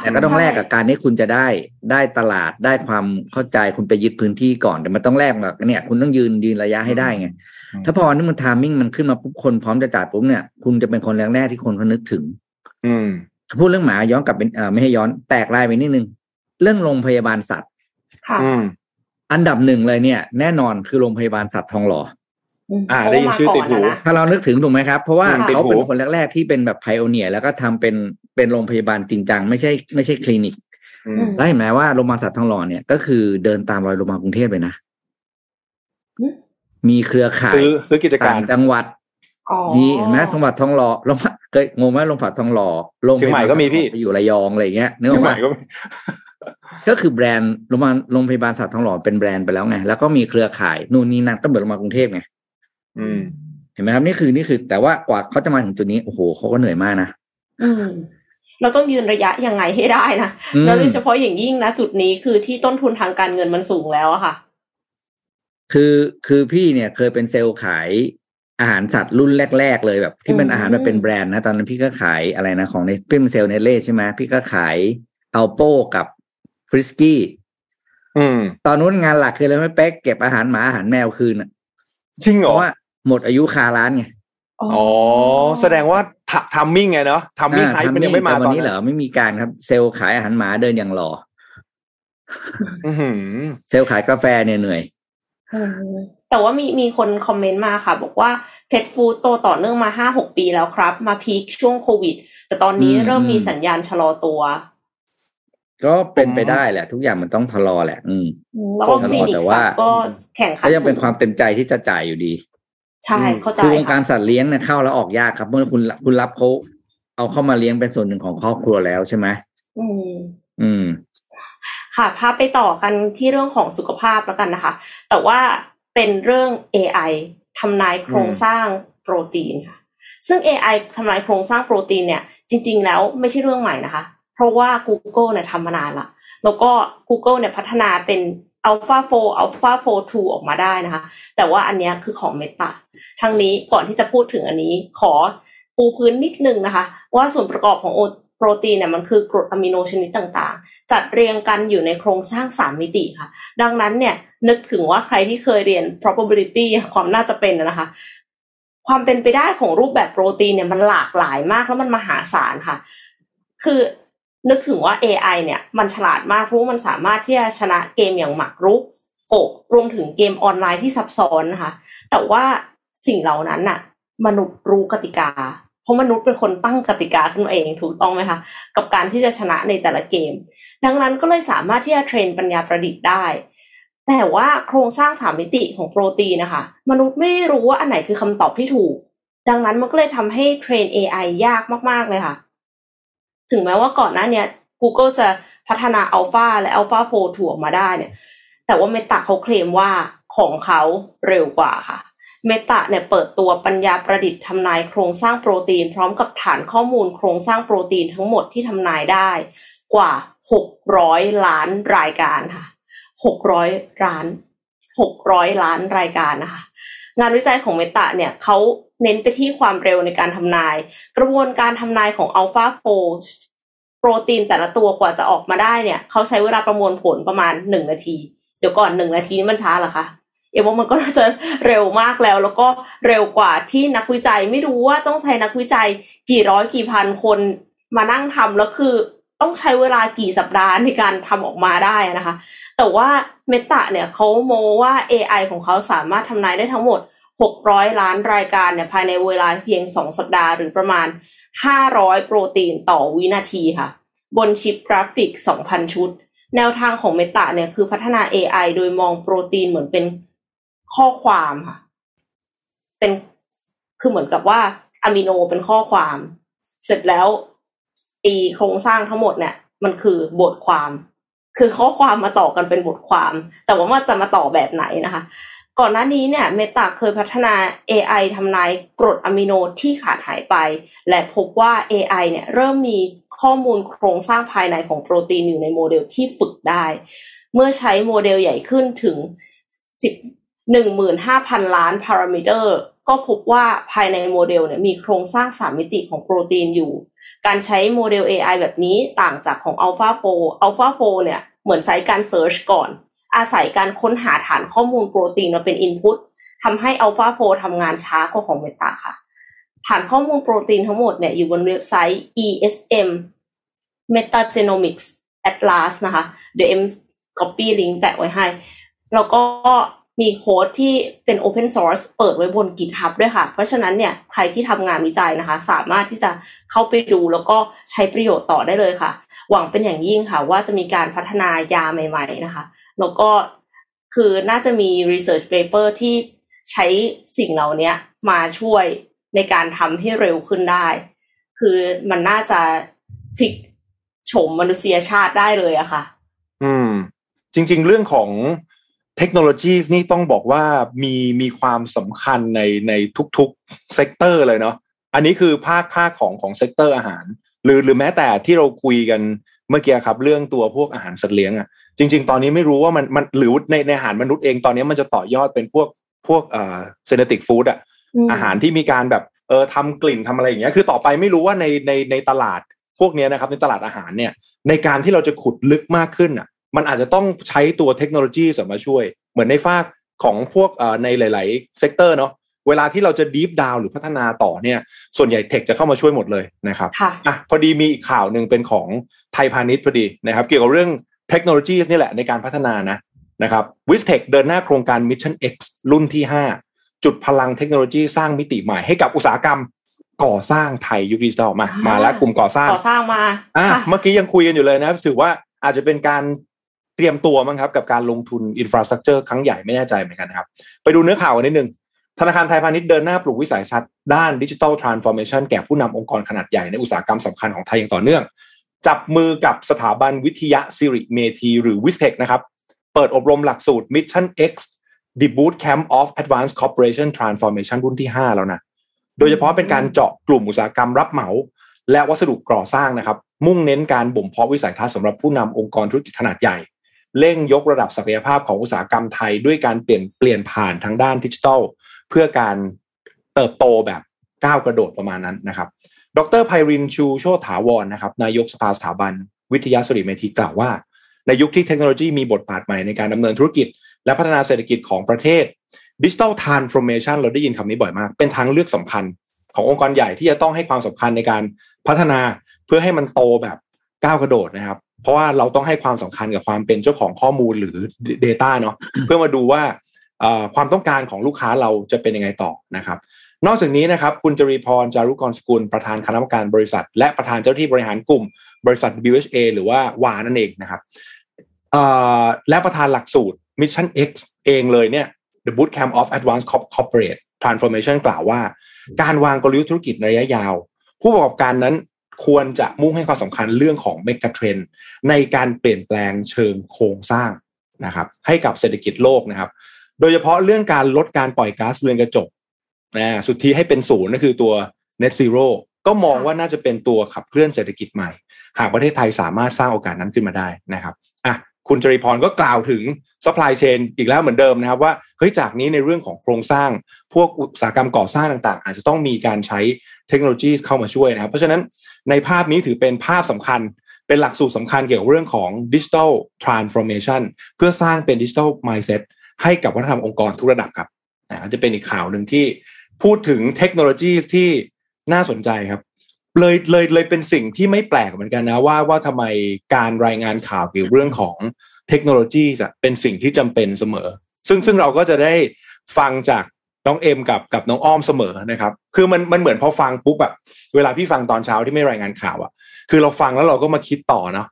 แต่ก็ต้องแลกกับการที่คุณจะได้ได้ตลาดได้ความเข้าใจคุณไปยึดพื้นที่ก่อนแต่มันต้องแลกแบบเนี่ย คุณต้องยืนยืนระยะให้ได้ไงอืมถ้าพอนี่มันทามมิ่งมันขึ้นมาปุ๊บคนพร้อมจะจ่ายปุ๊บเนี่ย คุณจะเป็นคนแรกๆที่คนเขานึกถึง อืมถ้าพูดเรื่องหมาย้อนกลับเป็นเอ่อไม่ให้ย้อนแตกลายไปนิดนึง เรื่องโรงพยาบาลสัตว์ค่ะอืมอันดับหนึ่งเลยเนี่ย แน่นอนคือโรงพยาบาลสัตว์ทองหล่ออ่าเพระได้ยินชื่อติดหูมาก่นนะถ้าเรานึกถึงถูกไหมครับ เพราะว่าอืมเขาเป็นติดหูคนแรกๆที่เป็นแบบไพโอเนีย แล้วก็ทำเป็นเป็นโรงพยาบาลจริงจังไม่ใช่ไม่ใช่คลินิกอืมแล้วเห็นไหมว่าโรงพยาบาลสัตว์ทองหล่อเนี่ยก็คือเดินตามรอยโรงพยาบาลกรุงเทพเลยนะอืมมีเครือข่ายซื้อซื้อกิจกาต่ารงจังหวัดอ๋อมีเห็นไหมจังหวัดทองหล่อโรงพยาบาลเคยงงไหมโรงพยาบาลทองหล่อโรงพเชียงยาใหม่บาลก็มีพี่ไปอยู่ระยองอะไรอย่างเงี้ยนึกอเชียองกใหไหมม่ก็มี ก็คือแบรนด์โรงพยาบาลโรงพยาบาลสัตว์ทองหล่อเป็นแบรนด์ไปแล้วไง แล้วก็มีเครือข่ายนู่นนี่นั่นก็เหมือนโรงพยาบาลกรุงเทพไงอืมเห็นไหมครับนี่คือนี่คือ แต่ว่ากว่าเขาจะมาถึงจุดนี้โอ้โหเขาก็เหนื่อยมากนะอืมเราต้องยืนระยะยังไงให้ได้นะอืมแล้วโดยเฉพาะอย่างยิ่งนะจุดนี้คือที่ต้นทุนทางการเงินมันสูงแล้วอะค่ะ คือคือพี่เนี่ยเคยเป็นเซลล์ขายอาหารสัตว์รุ่นแรก ๆ เลยแบบ ที่เป็นอาหารแบบเป็นแบรนด์นะตอนนั้นพี่ก็ขายอะไรนะของในพิมเซลเนเล่ใช่ไหมพี่ก็ขายอัลโปกับ ฟริสกี้อืมตอนนู้นงานหลักคืออะไรไม่เป๊กเก็บอาหารหมาอาหารแมวคืนอะจริงเหเพรอราะว่าหมดอายุคาร้านไงอ๋อ แสดงว่าทัมมิ่งไงเนาะทัมมิ่งไฮมันยังไม่มาแต่ตวัอนนี้เหรอไม่มีการครับ เซลล์ขายอาหารหมาเดินอย่างหล่ออื้อหือเซลล์ขายกาแฟเนี่ยเหนื่อยอืมแต่ว่ามีมีคนคอมเมนต์มาค่ะ บอกว่าเพชฟูดโตต่อเนื่องมาห้าหกปีแล้วครับ มาพีคช่วงโควิด แต่ตอนนี้อืมเริ่มมีอืมสัญญาณชะลอตัว ก็เป็นไปได้แหละ ทุกอย่างมันต้องทะลอแหละ อืมอืมแล้วก็ชะคลอลินิกแต่สัว่าตว์ก็แข่งขันก็ยังเป็นสูความเต็มใจที่จะจ่ายอยู่ดี ใช่เข้าใจคือวงการค่ะสัตว์เลี้ยงเนี่ยเข้าแล้วออกยากครับ เมื่อคุณคุณรับเขาเอาเข้ามาเลี้ยงเป็นส่วนหนึ่งของครอบครัวแล้วใช่ไหมอืมอืม ค่ะพาไปต่อกันที่เรื่องของสุขภาพแล้วกันนะคะ แต่ว่าเป็นเรื่อง AI ทำนายโครงสร้างโปรตีนค่ะซึ่ง AI ทำนายโครงสร้างโปรตีนเนี่ย จริง ๆ แล้วไม่ใช่เรื่องใหม่นะคะ เพราะว่า Google เนี่ยทำมานานละแล้วก็ Google เนี่ยพัฒนาเป็น Alpha 4 Alpha 4 2 ออกมาได้นะคะ แต่ว่าอันนี้คือของ Meta ทั้งนี้ก่อนที่จะพูดถึงอันนี้ขอปูพื้นนิดนึงนะคะ ว่าส่วนประกอบของโปรตีนเนี่ยมันคือกรดอะมิโนชนิดต่างๆ จัดเรียงกันอยู่ในโครงสร้างสามมิติค่ะ ดังนั้นเนี่ยนึกถึงว่าใครที่เคยเรียน probability ความน่าจะเป็นนะคะ ความเป็นไปได้ของรูปแบบโปรตีนเนี่ยมันหลากหลายมากแล้วมันมหาศาลค่ะ คือ นึกถึงว่า AI เนี่ยมันฉลาดมากเพราะว่ามันสามารถที่จะชนะเกมอย่างหมากรุกโกรวมถึงเกมออนไลน์ที่ซับซ้อนนะคะ แต่ว่าสิ่งเหล่านั้นน่ะ มนุษย์รู้กติกา เพราะมนุษย์เป็นคนตั้งกติกาขึ้นมาเองถูกต้องไหมคะ กับการที่จะชนะในแต่ละเกม ดังนั้นก็เลยสามารถที่จะเทรนปัญญาประดิษฐ์ได้ แต่ว่าโครงสร้างสามมิติของโปรตีนนะคะ มนุษย์ไม่ได้รู้ว่าอันไหนคือคำตอบที่ถูก ดังนั้นมันก็เลยทำให้เทรน AI ยากมากๆเลยค่ะ ถึงแม้ว่าก่อนหน้าเนี้ย Google จะพัฒนา Alpha และ Alpha 4ถูกออกมาได้เนี่ย แต่ว่า Meta เขาเคลมว่าของเขาเร็วกว่าค่ะเมตาเนี่ยเปิดตัวปัญญาประดิษฐ์ทำนายโครงสร้างโปรตีน พร้อมกับฐานข้อมูลโครงสร้างโปรตีนทั้งหมดที่ทำนายได้กว่า 600 ล้านรายการค่ะ 600 ล้าน 600 ล้านรายการนะคะ งานวิจัยของเมตาเนี่ยเขาเน้นไปที่ความเร็วในการทำนาย กระบวนการทำนายของ Alpha 4โปรตีนแต่ละตัวกว่าจะออกมาได้เนี่ยเขาใช้เวลาประมวลผลประมาณ1นาที เดี๋ยวก่อน1นาทีนี่มันช้าเหรอคะเอว่ามันก็น่าจะเร็วมากแล้ว แล้วก็เร็วกว่าที่นักวิจัยไม่รู้ว่าต้องใช้นักวิจัยกี่ร้อยกี่พันคนมานั่งทำแล้วคือ ต้องใช้เวลากี่สัปดาห์ในการทำออกมาได้นะคะ แต่ว่าเมตาเนี่ยเขาโมว่า AI ของเขาสามารถทำนายได้ทั้งหมด 600 ล้านรายการเนี่ยภายในเวลาเพียง 2 สัปดาห์หรือประมาณ 500 โปรตีนต่อวินาทีค่ะ บนชิปกราฟิก 2,000 ชุด แนวทางของเมตาเนี่ยคือพัฒนา AI โดยมองโปรตีนเหมือนเป็นข้อความค่ะ เป็นคือเหมือนกับว่าอะมิโนเป็นข้อความ เสร็จแล้ว ตีโครงสร้างทั้งหมดเนี่ย มันคือบทความ คือข้อความมาต่อกันเป็นบทความ แต่ว่ามันจะมาต่อแบบไหนนะคะ ก่อนหน้านี้เนี่ยเมตาเคยพัฒนา AI ทำนายกรดอะมิโนที่ขาดหายไป และพบว่า AI เนี่ยเริ่มมีข้อมูลโครงสร้างภายในของโปรตีนอยู่ในโมเดลที่ฝึกได้ เมื่อใช้โมเดลใหญ่ขึ้นถึง 10 15,000 ล้านพารามิเตอร์ ก็พบว่าภายในโมเดลเนี่ยมีโครงสร้าง3มิติของโปรตีนอยู่ การใช้โมเดล AI แบบนี้ต่างจากของ AlphaFo AlphaFo เนี่ยเหมือนใช้การ Search ก่อน อาศัยการค้นหาฐานข้อมูลโปรตีนมาเป็น Input ทำให้ AlphaFo ทำงานช้ากว่าของ Meta ค่ะ ฐานข้อมูลโปรตีนทั้งหมดเนี่ยอยู่บนเว็บไซต์ ESM Metagenomics Atlas นะคะ เดี๋ยว M copy link แปะไว้ให้ แล้วก็ มีโค้ดที่เป็น Open Source เปิดไว้บน GitHub ด้วยค่ะ เพราะฉะนั้นเนี่ยใครที่ทำงานวิจัยนะคะ สามารถที่จะเข้าไปดูแล้วก็ใช้ประโยชน์ต่อได้เลยค่ะ หวังเป็นอย่างยิ่งค่ะ ว่าจะมีการพัฒนายาใหม่ๆนะคะ แล้วก็คือน่าจะมี research paper ที่ใช้สิ่งเหล่านี้มาช่วยในการทำให้เร็วขึ้นได้ คือมันน่าจะพลิกโฉมมนุษยชาติได้เลยอะค่ะ อืม จริง ๆ เรื่องของ เทคโนโลยีนี่ต้องบอกว่ามีมีความสำคัญในในทุกๆ sector เลยเนาะอันนี้คือภาคภาคของของ sector อาหาร หรือหรือแม้แต่ที่เราคุยกันเมื่อกี้ครับ เรื่องตัวพวกอาหารสัตว์เลี้ยงอะ่ะจริง ๆ ตอนนี้ไม่รู้ว่ามันมันหรือในในอาหารมนุษย์เองตอนนี้มันจะต่อยอดเป็นพวกพวกเอ่อ synthetic food อะอืมอาหารที่มีการแบบเออทำกลิ่นทำอะไรอย่างเงี้ยคือต่อไปไม่รู้ว่าในในในตลาดพวกเนี้ยนะครับในตลาดอาหารเนี่ยในการที่เราจะขุดลึกมากขึ้นอะ มันอาจจะต้องใช้ตัวเทคโนโลยีมาช่วย เหมือนในภาคของพวกเอ่อในหลาย ๆ sector เนาะเวลาที่เราจะ deep down หรือพัฒนาต่อเนี่ย ส่วนใหญ่ tech จะเข้ามาช่วยหมดเลยนะครับค่ะอะพอดีมีอีกข่าวหนึ่งเป็นของไทยพาณิชย์พอดีนะครับ เกี่ยวกับเรื่องเทคโนโลยีนี่แหละในการพัฒนานะนะครับ VISTEC เดินหน้าโครงการ Mission X รุ่นที่ 5 จุดพลังเทคโนโลยีสร้างมิติใหม่ให้กับอุตสาหกรรมก่อสร้างไทยยุคดิจิทัลมาอ่ามมาแล้วกลุ่มก่อสร้างก่อสร้างมาอะค่ะเมื่อกี้ยังคุยกันอยู่เลยนะถือว่าอาจจะเป็นการเต รียมตัวมั้งครับกับการลงทุน infrastructure ครั้งใหญ่ไม่แน่ใจเหมือนกันนะครับ ไปดูเนื้อข่าวกันนิดนึงธนาคารไทยพาณิชย์เดินหน้าปลูกวิสัยทัศน์ด้าน digital transformation แก่ผู้นำองค์กรขนาดใหญ่ในอุตสาหกรรมสำคัญของไทยอย่างต่อเนื่อง จับมือกับสถาบันวิทยสิริเมธีหรือ VISTEC นะครับ เปิดอบรมหลักสูตร Mission X The Boot Camp of Advanced Corporation Transformation รุ่นที่ 5 แล้วนะ โดยเฉพาะเป็นการเจาะกลุ่มอุตสาหกรรมรับเหมา และวัสดุก่อสร้างนะครับ มุ่งเน้นการบ่มเพาะวิสัยทัศน์สำหรับผู้นำองค์กรธุรกิจขนาดใหญ่ เร่งยกระดับศักยภาพของอุตสาหกรรมไทย ด้วยการเปลี่ยนเปลี่ยนผ่านทางด้านดิจิทัล เพื่อการเติบโตแบบก้าวกระโดดประมาณนั้นนะครับ ดรไพรินชูโชตถาวรนะครับนายกสภาสถาบัน วิทยสิริเมธีกล่าวว่า ในยุคที่เทคโนโลยีมีบทบาทใหม่ในการดำเนินธุรกิจ และพัฒนาเศรษฐกิจของประเทศดิจิ t a ลทรานส์ฟอร์เมชันเราได้ยินคำนี้บ่อยมาก เป็นทางเลือกสำคัญขององค์กรใหญ่ที่จะต้องให้ความสำคัญในการพัฒนาเพื่อให้มันโตแบบก้าวกระโดดนะครับ เพราะว่าเราต้องให้ความสำคัญกับความเป็นเจ้าของข้อมูลหรือ Data เนาะเพื่อมาดูว่าเอ่อความต้องการของลูกค้าเราจะเป็นยังไงต่อนะครับ นอกจากนี้นะครับคุณจรีพรจารุกรสกุลประธานคณะกรรมการบริษัท และประธานเจ้าหน้าที่บริหารกลุ่ม บริษัท WHA หรือว่าวานั่นเองนะครับเอ่อและประธานหลักสูตร Mission X เองเลยเนี่ย The Bootcamp of Advanced Corporate Transformation กล่าวว่า การวางกลยุทธ์ธุรกิจในระยะยาว ผู้ประกอบการนั้น ควรจะมุ่งให้ความสำคัญเรื่องของเมกะเทรนในการเปลี่ยนแปลงเชิงโครงสร้างนะครับ ให้กับเศรษฐกิจโลกนะครับ โดยเฉพาะเรื่องการลดการปล่อยก๊าซเรือนกระจกนะสุดที่ให้เป็นศูนย์นั่นคือตัว net zero ก็มองว่าน่าจะเป็นตัวขับเคลื่อนเศรษฐกิจใหม่ หากประเทศไทยสามารถสร้างโอกาสนั้นขึ้นมาได้นะครับ คุณจริพรก็กล่าวถึง supply chain อีกแล้วเหมือนเดิมนะครับ ว่าเฮ้ยจากนี้ในเรื่องของโครงสร้าง พวกอุตสาหกรรมก่อสร้างต่างๆ อาจจะต้องมีการใช้เทคโนโลยีเข้ามาช่วยนะครับ เพราะฉะนั้นในภาพนี้ถือเป็นภาพสำคัญ เป็นหลักสูตรสำคัญเกี่ยวกับเรื่องของ digital transformation เพื่อสร้างเป็น digital mindset ให้กับวัฒนธรรมองค์กรทุกระดับครับอ่าจะเป็นอีกข่าวหนึ่งที่พูดถึงเทคโนโลยีที่น่าสนใจครับ เลยเลยเลยเป็นสิ่งที่ไม่แปลกเหมือนกันนะว่าว่าทำไมการรายงานข่าวเกี่ยวกับเรื่องของเทคโนโลยีจะเป็นสิ่งที่จำเป็นเสมอ ซึ่งซึ่งเราก็จะได้ฟังจากน้องเอ็มกับกับน้องอ้อมเสมอนะครับ คือมันมันเหมือนพอฟังปุ๊บแบบเวลาพี่ฟังตอนเช้าที่ไม่รายงานข่าวอะคือเราฟังแล้วเราก็มาคิดต่อเนาะ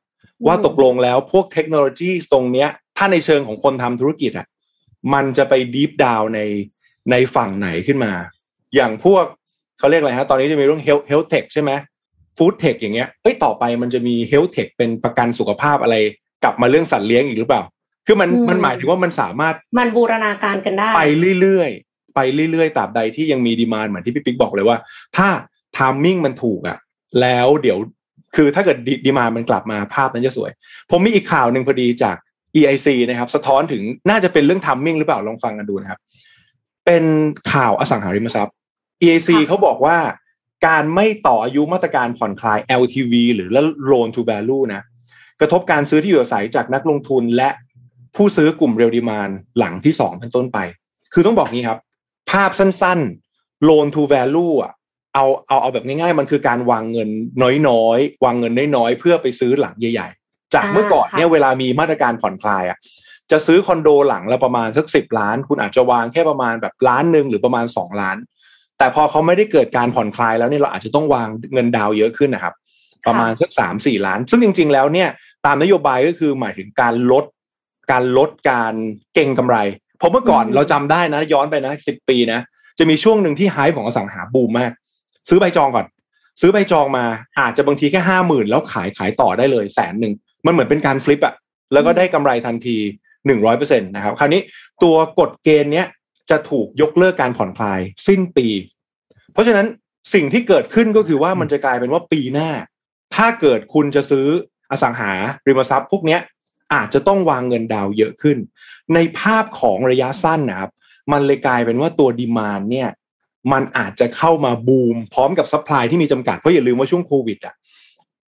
ว่าตกลงแล้วพวกเทคโนโลยีตรงเนี้ย ถ้าในเชิงของคนทำธุรกิจอะมันจะไป deep down ในในฝั่งไหนขึ้นมา อย่างพวก เขาเรียกอะไรฮะตอนนี้จะมีเรื่อง health health tech ใช่ไหม food tech อย่างเงี้ยเอ้ยต่อไปมันจะมี health tech เป็นประกันสุขภาพอะไร กลับมาเรื่องสัตว์เลี้ยงอีกหรือเปล่า คือมันอืมมันหมายถึงว่ามันสามารถมันบูรณาการกันได้ ไปเรื่อยๆไปเรื่อยๆตราบใดที่ยังมี demand เหมือนที่พี่ปิ๊กบอกเลยว่า ถ้า timing มันถูกอะแล้วเดี๋ยวคือถ้าเกิด demand มันกลับมาภาพนั้นจะสวย ผมมีอีกข่าวหนึ่งพอดีจาก EIC นะครับ สะท้อนถึงน่าจะเป็นเรื่อง timing หรือเปล่าลองฟังกันดูนะครับ เป็นข่าวอสังหาริมทรัพย์ EIC ค่ะเขาบอกว่าการไม่ต่ออายุมาตรการผ่อนคลาย LTV หรือ loan to value นะ กระทบการซื้อที่อยู่อาศัยจากนักลงทุนและผู้ซื้อกลุ่ม real demand หลังที่สองเป็นต้นไป คือต้องบอกงี้ครับ ภาพสั้นๆ loan to value อะเอาเอาเอาแบบง่ายๆ มันคือการวางเงินน้อยๆ วางเงินน้อยๆ เพื่อไปซื้อหลังใหญ่ ๆ จากอ่าเมื่อก่อนเนี่ยค่ะเวลามีมาตรการผ่อนคลายอะจะซื้อคอนโดหลังละประมาณสักสิบล้าน คุณอาจจะวางแค่ประมาณแบบล้านหนึ่งหรือประมาณสองล้าน แต่พอเขาไม่ได้เกิดการผ่อนคลายแล้วเนี่ยเราอาจจะต้องวางเงินดาวน์เยอะขึ้นนะครับ ประมาณสักสามสี่ล้าน ซึ่งจริง ๆ แล้วเนี่ยตามนโยบายก็คือหมายถึงการลดการลดการเก่งกำไรเพราะเมื่อก่อนอืมเราจำได้นะ ย้อนไปนะสิบปีนะจะมีช่วงหนึ่งที่ไฮป์ของอสังหาบูมมาก ซื้อใบจองก่อน ซื้อใบจองมาอาจจะบางทีแค่ห้าหมื่นแล้วขายขายต่อได้เลยแสนหนึ่งมันเหมือนเป็นการฟลิปอะแล้วก็ได้กำไรทันทีหนึ่งร้อยเปอร์เซ็นตนะครับ คราวนี้ตัวกฎเกณฑ์เนี้ย จะถูกยกเลิกการผ่อนคลายสิ้นปี เพราะฉะนั้นสิ่งที่เกิดขึ้นก็คือว่ามันจะกลายเป็นว่าปีหน้า ถ้าเกิดคุณจะซื้ออสังหาริมทรัพย์พวกเนี้ยอาจจะต้องวางเงินดาวน์เยอะขึ้น ในภาพของระยะสั้นนะครับ มันเลยกลายเป็นว่าตัว demand เนี่ย มันอาจจะเข้ามาบูมพร้อมกับ supply ที่มีจำกัด เพราะอย่าลืมว่าช่วงโควิดอะ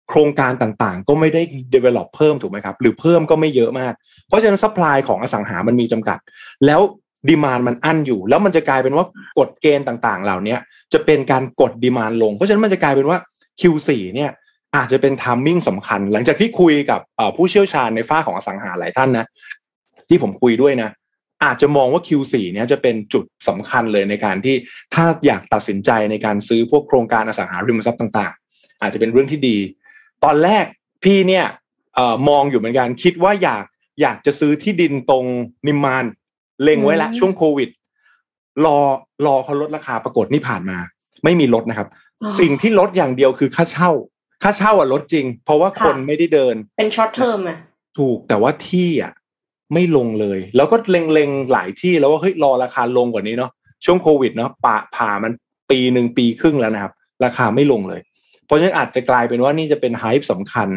โครงการต่างๆ ก็ไม่ได้ develop เพิ่มถูกไหมครับ หรือเพิ่มก็ไม่เยอะมาก เพราะฉะนั้น supply ของอสังหามันมีจำกัด แล้ว demand มันอั้นอยู่ แล้วมันจะกลายเป็นว่ากฎเกณฑ์ต่างๆ เหล่านี้จะเป็นการกด demand ลง เพราะฉะนั้นมันจะกลายเป็นว่า Q4 เนี่ยอาจจะเป็น timing สำคัญ หลังจากที่คุยกับผู้เชี่ยวชาญในฝ้าของอสังหาหลายท่านนะ ที่ผมคุยด้วยนะ อาจจะมองว่า Q4 เนี่ยจะเป็นจุดสำคัญเลยในการที่ถ้าอยากตัดสินใจในการซื้อพวกโครงการอสังหาริมทรัพย์ต่างๆ อาจจะเป็นเรื่องที่ดี ตอนแรกพี่เนี่ยอมองอยู่เหมือนกันคิดว่าอยากอยากจะซื้อที่ดินตรงนิมมาน เล็งไว้ละช่วงโควิด รอรอเขาลดราคาปรากฏนี่ผ่านมา ไม่มีลดนะครับ สิ่งที่ลดอย่างเดียวคือค่าเช่า ค่าเช่าอะลดจริง เพราะว่าคนไม่ได้เดิน เป็นช็อตเทอมอะถูกแต่ว่าที่อะไม่ลงเลย แล้วก็เล็งๆหลายที่แล้วว่าเฮ้ยรอราคาลงกว่านี้เนาะช่วงโควิดเนาะปะผ่ามันปีหนึ่งปีครึ่งแล้วนะครับ ราคาไม่ลงเลย เพราะฉะนั้นอาจจะกลายเป็นว่านี่จะเป็นไฮป์สำคัญ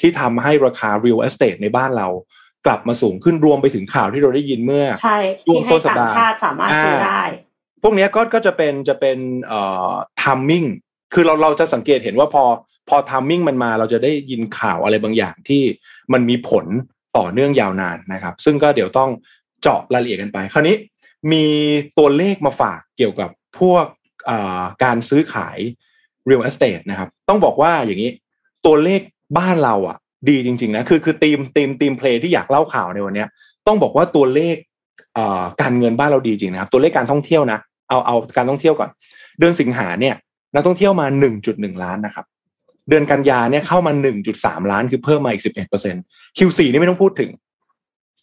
ที่ทำให้ราคา real estate ในบ้านเรา กลับมาสูงขึ้นรวมไปถึงข่าวที่เราได้ยินเมื่อใช่ที่ให้ต่างชาติสามารถซื้อได้ พวกนี้ก็ก็จะเป็นจะเป็นเอ่อ timing คือเราเราจะสังเกตเห็นว่าพอพอ timing มันมาเราจะได้ยินข่าวอะไรบางอย่างที่มันมีผลต่อเนื่องยาวนานนะครับ ซึ่งก็เดี๋ยวต้องเจาะรายละเอียดกันไป คราวนี้มีตัวเลขมาฝากเกี่ยวกับพวกการซื้อขาย real estate นะครับ ต้องบอกว่าอย่างนี้ ตัวเลขบ้านเราอะ ดีจริง ๆ นะ คือคือทีมทีมทีมเพลย์ที่อยากเล่าข่าวในวันนี้ต้องบอกว่าตัวเลขการเงินบ้านเราดีจริงนะครับ ตัวเลขการท่องเที่ยวนะเอาเอาการท่องเที่ยวก่อน เดือนสิงหาเนี่ยนักท่องเที่ยวมา 1.1 ล้านนะครับ เดือนกันยาเนี่ยเข้ามา 1.3 ล้านคือเพิ่มมาอีก 11% Q4 นี่ไม่ต้องพูดถึง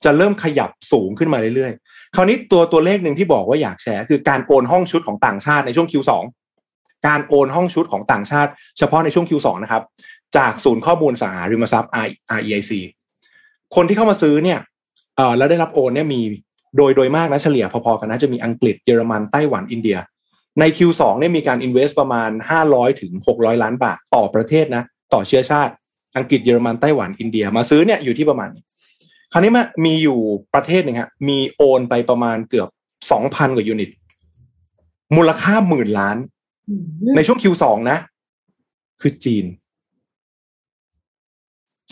จะเริ่มขยับสูงขึ้นมาเรื่อยๆ คราวนี้ตัวตัวเลขหนึ่งที่บอกว่าอยากแชร์คือการโอนห้องชุดของต่างชาติในช่วง Q2 การโอนห้องชุดของต่างชาติ เฉพาะในช่วง Q2 นะครับ จากศูนย์ข้อมูลสหาริมทรัพย์ REIC คนที่เข้ามาซื้อเนี่ยเอ่อแล้วได้รับโอนเนี่ยมีโดยโดยมากนะเฉลี่ยพอๆกันนะจะมีอังกฤษเยอรมันไต้หวันอินเดีย ใน Q2 เนี่ยมีการ invest ประมาณ 500ถึง600 ล้านบาทต่อประเทศนะ ต่อเชื้อชาติ อังกฤษเยอรมันไต้หวันอินเดียมาซื้อเนี่ยอยู่ที่ประมาณนี้คราวนี้มามีอยู่ประเทศหนึ่งฮะมีโอนไปประมาณเกือบ 2,000 กว่ายูนิต มูลค่าหมื่นล้าน ในช่วง Q2 นะ คือจีน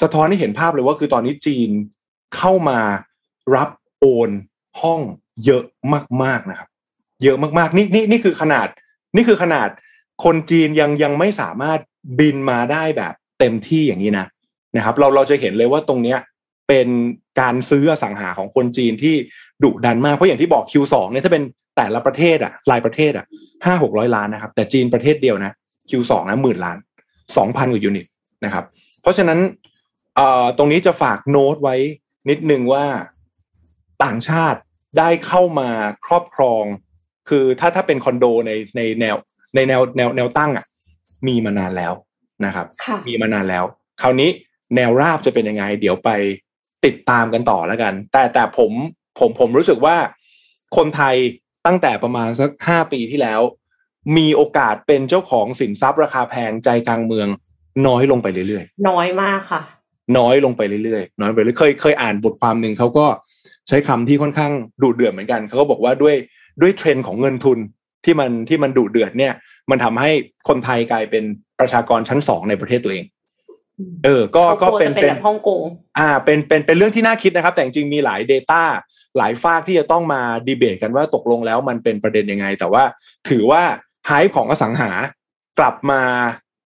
สะท้อนให้เห็นภาพเลยว่าคือตอนนี้จีนเข้ามารับโอนห้องเยอะมากๆนะครับ เยอะมากๆนี่นี่นี่คือขนาด นี่คือขนาดคนจีนยังยังไม่สามารถบินมาได้แบบเต็มที่อย่างนี้นะนะครับ เราเราจะเห็นเลยว่าตรงเนี้ยเป็นการซื้ออสังหาของคนจีนที่ดุดันมากเพราะอย่างที่บอก Q2 เนี่ยถ้าเป็นแต่ละประเทศอะรายประเทศอะห้าหกร้อยล้านนะครับ แต่จีนประเทศเดียวนะ Q2 นะหมื่นล้านสองพันกว่ายูนิตนะครับ เพราะฉะนั้น เอ่อตรงนี้จะฝากโน้ตไว้นิดนึงว่าต่างชาติได้เข้ามาครอบครอง คือถ้าถ้าเป็นคอนโดในในแนวในแนวแนวแนวตั้งอะ มีมานานแล้วนะครับ มีมานานแล้ว คราวนี้แนวราบจะเป็นยังไง เดี๋ยวไปติดตามกันต่อแล้วกัน แต่แต่ผมผมผมรู้สึกว่าคนไทยตั้งแต่ประมาณสักห้าปีที่แล้ว มีโอกาสเป็นเจ้าของสินทรัพย์ราคาแพงใจกลางเมืองน้อยลงไปเรื่อยๆ น้อยมากค่ะ น้อยลงไปเรื่อยๆน้อยไปเรื่อยเคยเคยอ่านบทความหนึ่งเขาก็ใช้คำที่ค่อนข้างดุเดือดเหมือนกันเขาก็บอกว่าด้วยด้วยเทรนด์ของเงินทุนที่มันที่มันดุเดือดเนี่ย มันทำให้คนไทยกลายเป็นประชากรชั้นสองในประเทศตัวเอง เออ ก็ก็เป็นเป็นฮ่องกงอ่า เป็นเป็นเป็นเรื่องที่น่าคิดนะครับ แต่จริงมีหลาย Data หลายฝากที่จะต้องมาดีเบตกันว่าตกลงแล้วมันเป็นประเด็นยังไง แต่ว่าถือว่าไฮของอสังหากลับมา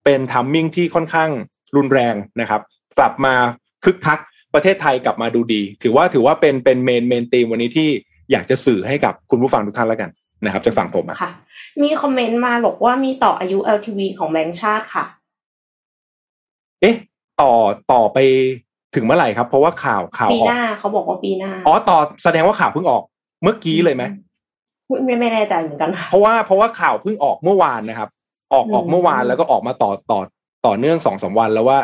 เป็นทัมมิ่งที่ค่อนข้างรุนแรงนะครับ กลับมาคึกคักประเทศไทยกลับมาดูดี ถือว่าถือว่าเป็นเป็นเมนเมนตีมวันนี้ที่อยากจะสื่อให้กับคุณผู้ฟังทุกท่านแล้วกันนะครับจะฟังผมค่ะ มีคอมเมนต์มาบอกว่ามีต่ออายุ LTV ของแบงก์ชาติค่ะ เอ๊ะ ต่อต่อไปถึงเมื่อไหร่ครับ เพราะว่าข่าวข่าวปีหน้าเขาบอกว่าปีหน้าอ๋อต่อแสดงว่าข่าวเพิ่งออก เมื่อกี้เลยไหมไม่ไม่แน่ใจเหมือนกันเพราะว่าเพราะว่าข่าวเพิ่งออกเมื่อวานนะครับ ออกออกเมื่อวานแล้วก็ออกมาต่อต่อต่อเนื่องสองสาวันแล้วว่า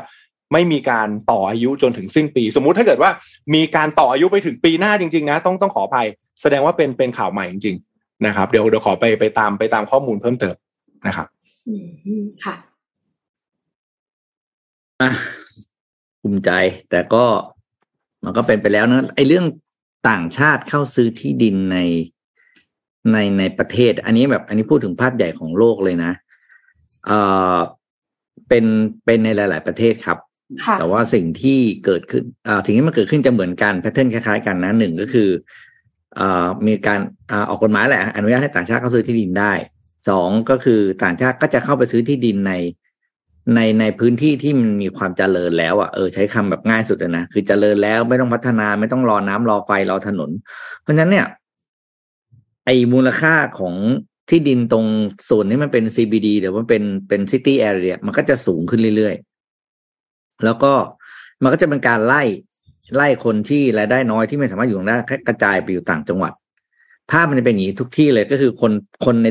ไม่มีการต่ออายุจนถึงสิ้นปี สมมุติถ้าเกิดว่ามีการต่ออายุไปถึงปีหน้าจริงๆนะต้องต้องขออภัย แสดงว่าเป็นเป็นข่าวใหม่จริงๆนะครับ เดี๋ยวเดี๋ยวขอไปไปตามไปตามข้อมูลเพิ่มเติมนะครับอืมค่ะอะภูมิใจ แต่ก็มันก็เป็นไปแล้วนะไอ้เรื่องต่างชาติเข้าซื้อที่ดินในในในประเทศ อันนี้แบบ อันนี้พูดถึงภาพใหญ่ของโลกเลยนะเอ่อเป็นเป็นในหลาย ๆ ประเทศครับค่ะ แต่ว่าสิ่งที่เกิดขึ้นอ่าสิ่งที่มันเกิดขึ้นจะเหมือนกันแพทเทิร์นคล้ายๆกันนะหนึ่งก็คืออมีการออกกฎหมายแหละอนุญาตให้ต่างชาติเข้าซื้อที่ดินได้สองก็คือต่างชาติก็จะเข้าไปซื้อที่ดินในในในพื้นที่ที่มันมีความเจริญแล้วอะเออใช้คำแบบง่ายสุดเลยนะคือเจริญแล้วไม่ต้องพัฒนาไม่ต้องรอน้ำรอไฟรอถนน เพราะฉะนั้นเนี่ย ไอ้มูลค่าของที่ดินตรงส่วนนี้มันเป็น CBD หรือว่าเป็นเป็น City Area มันก็จะสูงขึ้นเรื่อยๆ แล้วก็มันก็จะเป็นการไล่ไล่คนที่รายได้น้อยที่ไม่สามารถอยู่ตรงนั้นได้กระจายไปอยู่ต่างจังหวัด ภาพมันจะเป็นอย่างนี้ทุกที่เลยก็คือคนคนใน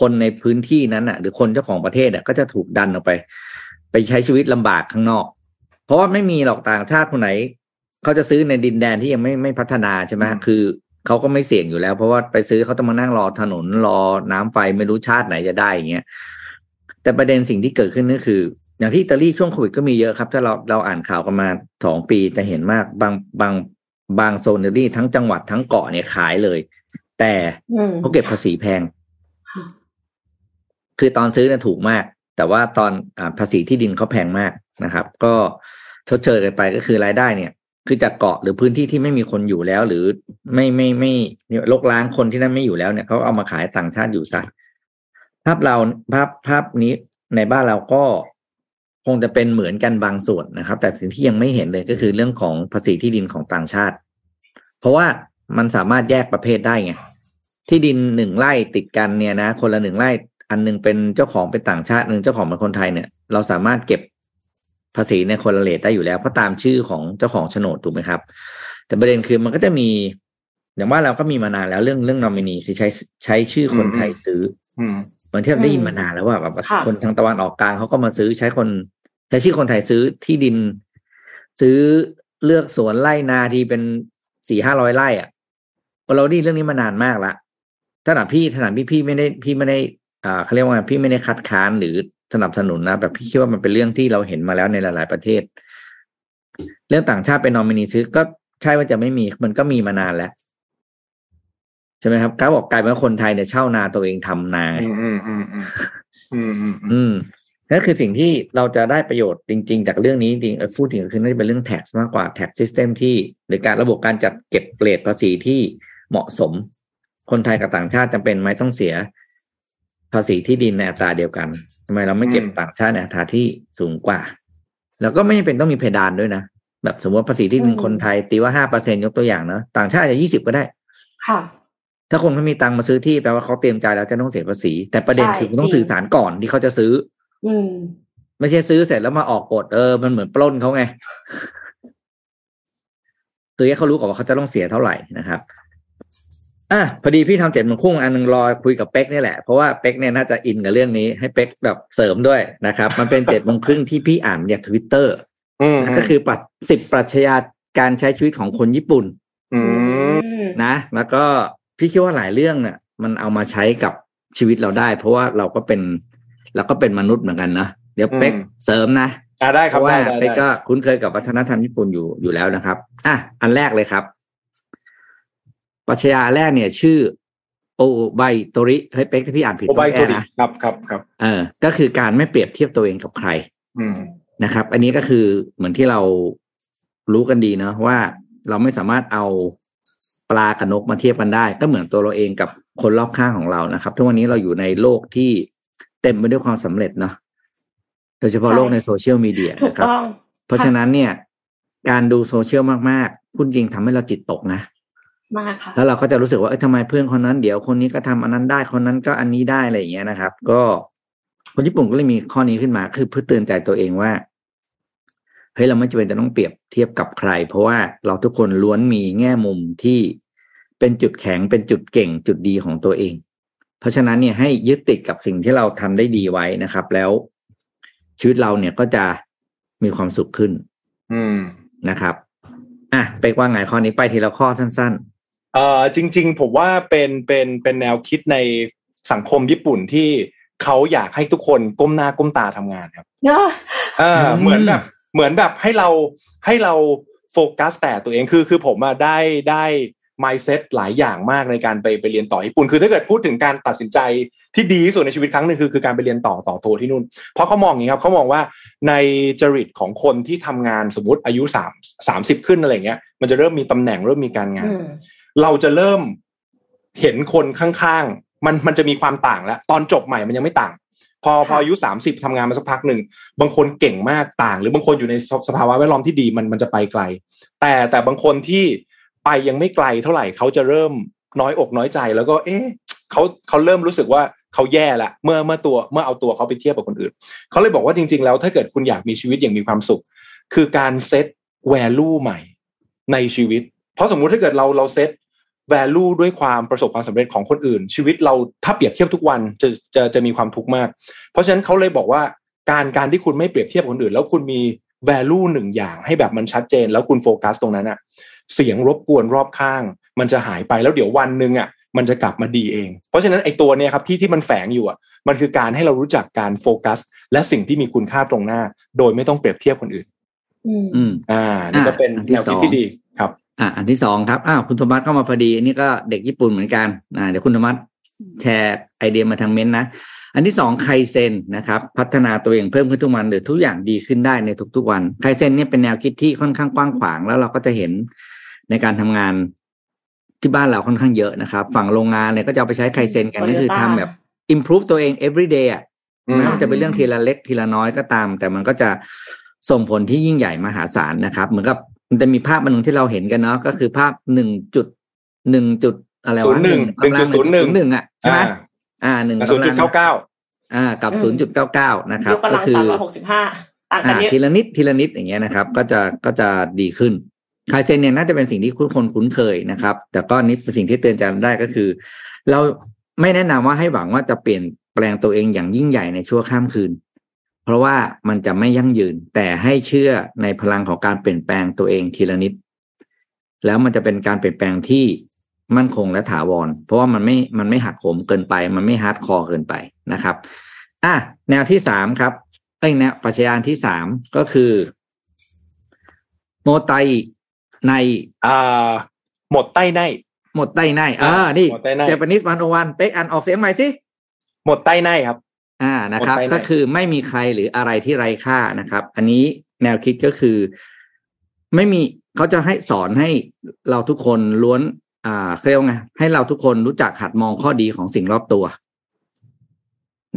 คนในพื้นที่นั้นอะ หรือคนเจ้าของประเทศอะก็จะถูกดันออกไป ไปใช้ชีวิตลำบากข้างนอก เพราะว่าไม่มีหรอกต่างชาติคนไหนเขาจะซื้อในดินแดนที่ยังไม่ไม่พัฒนาใช่ไหมคือเขาก็ไม่เสี่ยงอยู่แล้ว เพราะว่าไปซื้อเขาต้องมานั่งรอถนนรอน้ำไฟไม่รู้ชาติไหนจะได้อย่างเงี้ยแต่ประเด็นสิ่งที่เกิดขึ้นก็คือ อย่างที่อิตาลีช่วงโควิดก็มีเยอะครับ ถ้าเราเราอ่านข่าวกันมาสองปีจะเห็นมากบางบางบางโซนอิตาลีทั้งจังหวัดทั้งเกาะเนี่ยขายเลย แต่อืมเขาเก็บภาษีแพงค่ะคือตอนซื้อเนี่ยถูกมาก แต่ว่าตอนอาภาษีที่ดินเขาแพงมากนะครับ ก็ชดเชยกันไปก็คือรายได้เนี่ย คือจากเกาะหรือพื้นที่ที่ไม่มีคนอยู่แล้ว หรือไม่ไม่ไม่ไม่ลกล้างคนที่นั่นไม่อยู่แล้วเนี่ยเขาเอามาขายต่างชาติอยู่ซะภาพเราภาพภาพนี้ในบ้านเราก็ คงจะเป็นเหมือนกันบางส่วนนะครับ แต่สิ่งที่ยังไม่เห็นเลยก็คือเรื่องของภาษีที่ดินของต่างชาติ เพราะว่ามันสามารถแยกประเภทได้ไงที่ดินหนึ่งไร่ติดกันเนี่ยนะ คนละหนึ่งไร่อันหนึงเป็นเจ้าของเป็นต่างชาติหนึ่งเจ้าของเป็นคนไทยเนี่ย เราสามารถเก็บภาษีในคนละเลทได้อยู่แล้ว เพราะตามชื่อของเจ้าของโฉนดถูกไหมครับ แต่ประเด็นคือมันก็จะมีอย่างว่าเราก็มีมานานแล้วเรื่องเรื่องนอมินีคือใช้ใช้ชื่อคนไทยซื้ออื มเหมือนที่เราได้ยินมานานแล้วว่าแบบค่ะคนทางตะวันออกกลางเขาก็มาซื้อใช้คนใช้ชื่อคนไทยซื้อที่ดิน ซื้อเลือกสวนไร่นาที่เป็นสี่ห้าร้อยไร่อะเราได้ยินเรื่องนี้มานานมากละถ้าหนาพี่ถนัดพี่พี่ไม่ได้พี่ไม่ได้อ่าเขาเรียกว่าพี่ไม่ได้คัดค้านหรือสนับสนุนนะแบบพี่คิดว่ามันเป็นเรื่องที่เราเห็นมาแล้วในหลาย ๆ ประเทศ เรื่องต่างชาติเป็นนอมินีซื้อก็ใช่ว่าจะไม่มีมันก็มีมานานแล้วใช่ไหมครับก้าบอกกลายเป็นว่าคนไทยเนี่ยเช่านาตัวเองทำนา อืมอืมอืมอืมอืมอืมนั่นคือสิ่งที่เราจะได้ประโยชน์จริง ๆ จากเรื่องนี้จริงพูดถึงคือน่าจะเป็นเรื่อง tax มากกว่า tax system ที่ หรือการระบบการจัดเก็บเกรดภาษีที่เหมาะสม คนไทยกับต่างชาติจำเป็นไหมต้องเสีย ภาษีที่ดินในอัตราเดียวกันทำไมเราไม่เก็บต่างชาติในอัตราที่สูงกว่า แล้วก็ไม่เป็นต้องมีเพดานด้วยนะแบบสมมติภาษีที่ดินคนไทยตีว่าห้าเปอร์เซ็นยกตัวอย่างเนอะต่างชาติอาจจะยี่สิบก็ได้ค่ะ ถ้าคนไม่มีตังค์มาซื้อที่แปลว่าเขาเตรียมใจแล้วจะต้องเสียภาษี แต่ประเด็นใช่คือคุณต้องจริงสื่อสารก่อนที่เขาจะซื้อ อืมไม่ใช่ซื้อเสร็จแล้วมาออกกฎเออมันเหมือนปล้นเขาไงคือให้เขารู้ก่อนว่าเขาจะต้องเสียเท่าไหร่นะครับอะพอดีพี่ทำเจ็ดโมงครึ่งอันหนึงรอคุยกับเป็กนี่แหละเพราะว่าเป็กเนี่ยน่าจะอินกับเรื่องนี้ให้เป็กแบบเสริมด้วยนะครับ มันเป็นเจ็ดโมงครึ่งที่พี่อ่านจากทวิตเตอร์อืมก็คือปัดสิบปรัชญาการใช้ชีวิตของคนญี่ปุ่นอืมมนะ แล้วก็ พี่คิดว่าหลายเรื่องเนี่ยมันเอามาใช้กับชีวิตเราได้ เพราะว่าเราก็เป็นเราก็เป็นมนุษย์เหมือนกันนะเดี๋ยวเป็กอืมเสริมนะอ่าได้คเพรับราะว่าได้ได้เป็กได้ก็คุ้นเคยกับวัฒนธรรมญี่ปุ่นอยู่อยู่แล้วนะครับ อะอันแรกเลยครับปรัชญาแรกเนี่ย ชื่อ โอไบโตริเฮ้ยเป็กที่พี่อ่านผิดโอต้ไบองโตแก้รินะครับครับครับเออ ก็คือการไม่เปรียบเทียบตัวเองกับใคร อืมนะครับ อันนี้ก็คือเหมือนที่เรารู้กันดีเนาะว่าเราไม่สามารถเอาป ลากับนกมาเทียบกันได้ ก็เหมือนตัวเราเองกับคนรอบข้างของเรานะครับทุกวันนี้เราอยู่ในโลกที่เต็มไปด้วยความสำเร็จเนาะโดยเฉพาะใช่โลกในโซเชียลมีเดียถูกนะครับต้องเพราะฉะนั้นเนี่ย การดูโซเชียลมากๆพูดจริงทำให้เราจิตตกนะมากค่ะแล้วเราก็จะรู้สึกว่าเอ้ยทำไมเพื่อนคนนั้นเดี๋ยวคนนี้ก็ทำอันนั้นได้คนนั้นก็อันนี้ได้อะไรอย่างเงี้ยนะครับ ก็คนญี่ปุ่นก็เลยมีข้อนี้ขึ้นมา คือเพื่อเตือนใจตัวเองว่าเฮ้ยเราไม่จำเป็นจะต้องเปรียบเทียบกับใคร เพราะว่าเราทุกคนล้วนมีแง่มุมที่ เป็นจุดแข็งเป็นจุดเก่งจุดดีของตัวเอง เพราะฉะนั้นเนี่ยให้ยึดติดกับสิ่งที่เราทำได้ดีไว้นะครับ แล้วชีวิตเราเนี่ยก็จะมีความสุขขึ้น อืมนะครับอะไปกว่าไงข้อนี้ไปทีละข้อสั้นเอ่อจริง ๆ ผมว่าเป็นเป็นเป็นแนวคิดในสังคมญี่ปุ่นที่เขาอยากให้ทุกคนก้มหน้าก้มตาทำงานครับเนาะเอออืมเหมือนแบบเหมือนแบบให้เราให้เราโฟกัสแต่ตัวเองคือคือผมอะได้ได้ mindset หลายอย่างมากในการไปไปเรียนต่อญี่ปุ่น คือถ้าเกิดพูดถึงการตัดสินใจที่ดีที่สุดในชีวิตครั้งหนึ่งคือคือการไปเรียนต่อต่อโทที่นู่น เพราะเขามองอย่างนี้ครับเขามองว่าในจริตของคนที่ทำงานสมมติอายุสามสามสิบขึ้นอะไรเงี้ย มันจะเริ่มมีตำแหน่งเริ่มมีการงานอืมเราจะเริ่มเห็นคนข้างๆ มันมันจะมีความต่างแล้ว ตอนจบใหม่มันยังไม่ต่าง พอพออายุสามสิบทำงานมาสักพักหนึ่งบางคนเก่งมากต่าง หรือบางคนอยู่ในสสภาวะแวดล้อมที่ดีมันมันจะไปไกล แต่แต่บางคนที่ ไปยังไม่ไกลเท่าไหร่เขาจะเริ่มน้อยอกน้อยใจ แล้วก็ เอ๊ะเขาเขาเริ่มรู้สึกว่าเขาแย่ละเมื่อเมื่อตัวเมื่อเอาตัวเขาไปเทียบกับคนอื่นเขาเลยบอกว่าจริง ๆ แล้วถ้าเกิดคุณอยากมีชีวิตอย่างมีความสุข คือการเซต value ใหม่ในชีวิต เพราะสมมุติถ้าเกิดเราเราเซต value ด้วยความประสบความสำเร็จของคนอื่น ชีวิตเราถ้าเปรียบเทียบทุกวันจะจะจะมีความทุกข์มาก เพราะฉะนั้นเขาเลยบอกว่าการการที่คุณไม่เปรียบเทียบคนอื่น แล้วคุณมี value หนึ่งอย่างให้แบบมันชัดเจน แล้วคุณโฟกัสตรงนั้นอะ เสียงรบกวนรอบข้าง มันจะหายไปแล้วเดี๋ยววันหนึ่งอะมันจะกลับมาดีเอง เพราะฉะนั้นไอ้ตัวเนี้ยครับที่ที่มันแฝงอยู่อะมันคือการให้เรารู้จักการโฟกัส และสิ่งที่มีคุณค่าตรงหน้า โดยไม่ต้องเปรียบเทียบคนอื่น อืมอืมอ่านี่ก็เป็นอะอันที่แนวคิดสองที่ดีครับ อะอันที่สองครับอ้าวคุณธรรมัสเข้ามาพอดีอันนี้ก็เด็กญี่ปุ่นเหมือนกันอ่าเดี๋ยวคุณธรรมัสแชร์ไอเดียมาทางเม้นต์นะอันที่สองไคเซนนะครับ พัฒนาตัวเองเพิ่มขึ้นทุกวันหรือทุกอย่างดีขึ้นได้ในทุกๆวันไคเซนเนี่ยเป็นแนวคิดที่ค่อนข้างกว้างขวางแล้วเราก็จะเห็น ในการทำงานที่บ้านเราค่อนข้างเยอะนะครับ ฝั่งโรงงานเนี่ยก็จะเอาไปใช้ไคเซนกันก็คือทำแบบ improve ตัวเอง every day อะอืมแม้มันจะเป็นเรื่องทีละเล็กทีละน้อยก็ตาม แต่มันก็จะส่งผลที่ยิ่งใหญ่มหาศาลนะครับ เหมือนกับมันจะมีภาพอันหนึ่งที่เราเห็นกันเนาะก็คือภาพหนึ่งจุดหนึ่งจุดอะไรวะ01กำลัง1.01หนึ่งอะใช่ไหมอ่าหนึ่งศูนย์กำจุลัดงเก้าเก้าอ่ากับอืมศูนย์จุดเก้าเก้านะครับยกกำลังคืสามร้อยหกสิบห้าต่างกันอ่าเยอะทีละนิดทีละนิดอย่างเงี้ยนะครับ ก็จะก็จะดีขึ้นค ลายเซนเนี่ยน่าจะเป็นสิ่งที่ทุกคนคุ้นเคยนะครับ แต่ก็นิดสิ่งที่เตือนใจได้ก็คือ เราไม่แนะนำว่าให้หวังว่าจะเปลี่ยนแปลงตัวเองอย่างยิ่งใหญ่ในชั่วข้ามคืน เพราะว่ามันจะไม่ยั่งยืน แต่ให้เชื่อในพลังของการเปลี่ยนแปลงตัวเองทีละนิด แล้วมันจะเป็นการเปลี่ยนแปลงที่มั่นคงและถาวร เพราะว่ามันไม่มันไม่หักโหมเกินไป มันไม่ hardcore เกินไปนะครับอะแนวที่สามครับเอ้ยแนวปรัชญาที่สามก็คือ もったいない อ่า もったいない もったいない อ่านี่ もったいない Japanese one o one เป๊กอ่านออกเสียงใหม่สิ もったいない ครับ อ่านะครับもったいない ก็คือไม่มีใครหรืออะไรที่ไร้ค่านะครับ อันนี้แนวคิดก็คือ ไม่มีเขาจะให้สอนให้เราทุกคนล้วน อ่าเขาเรียกว่าไงให้เราทุกคนรู้จักหัดมองข้อดีของสิ่งรอบตัว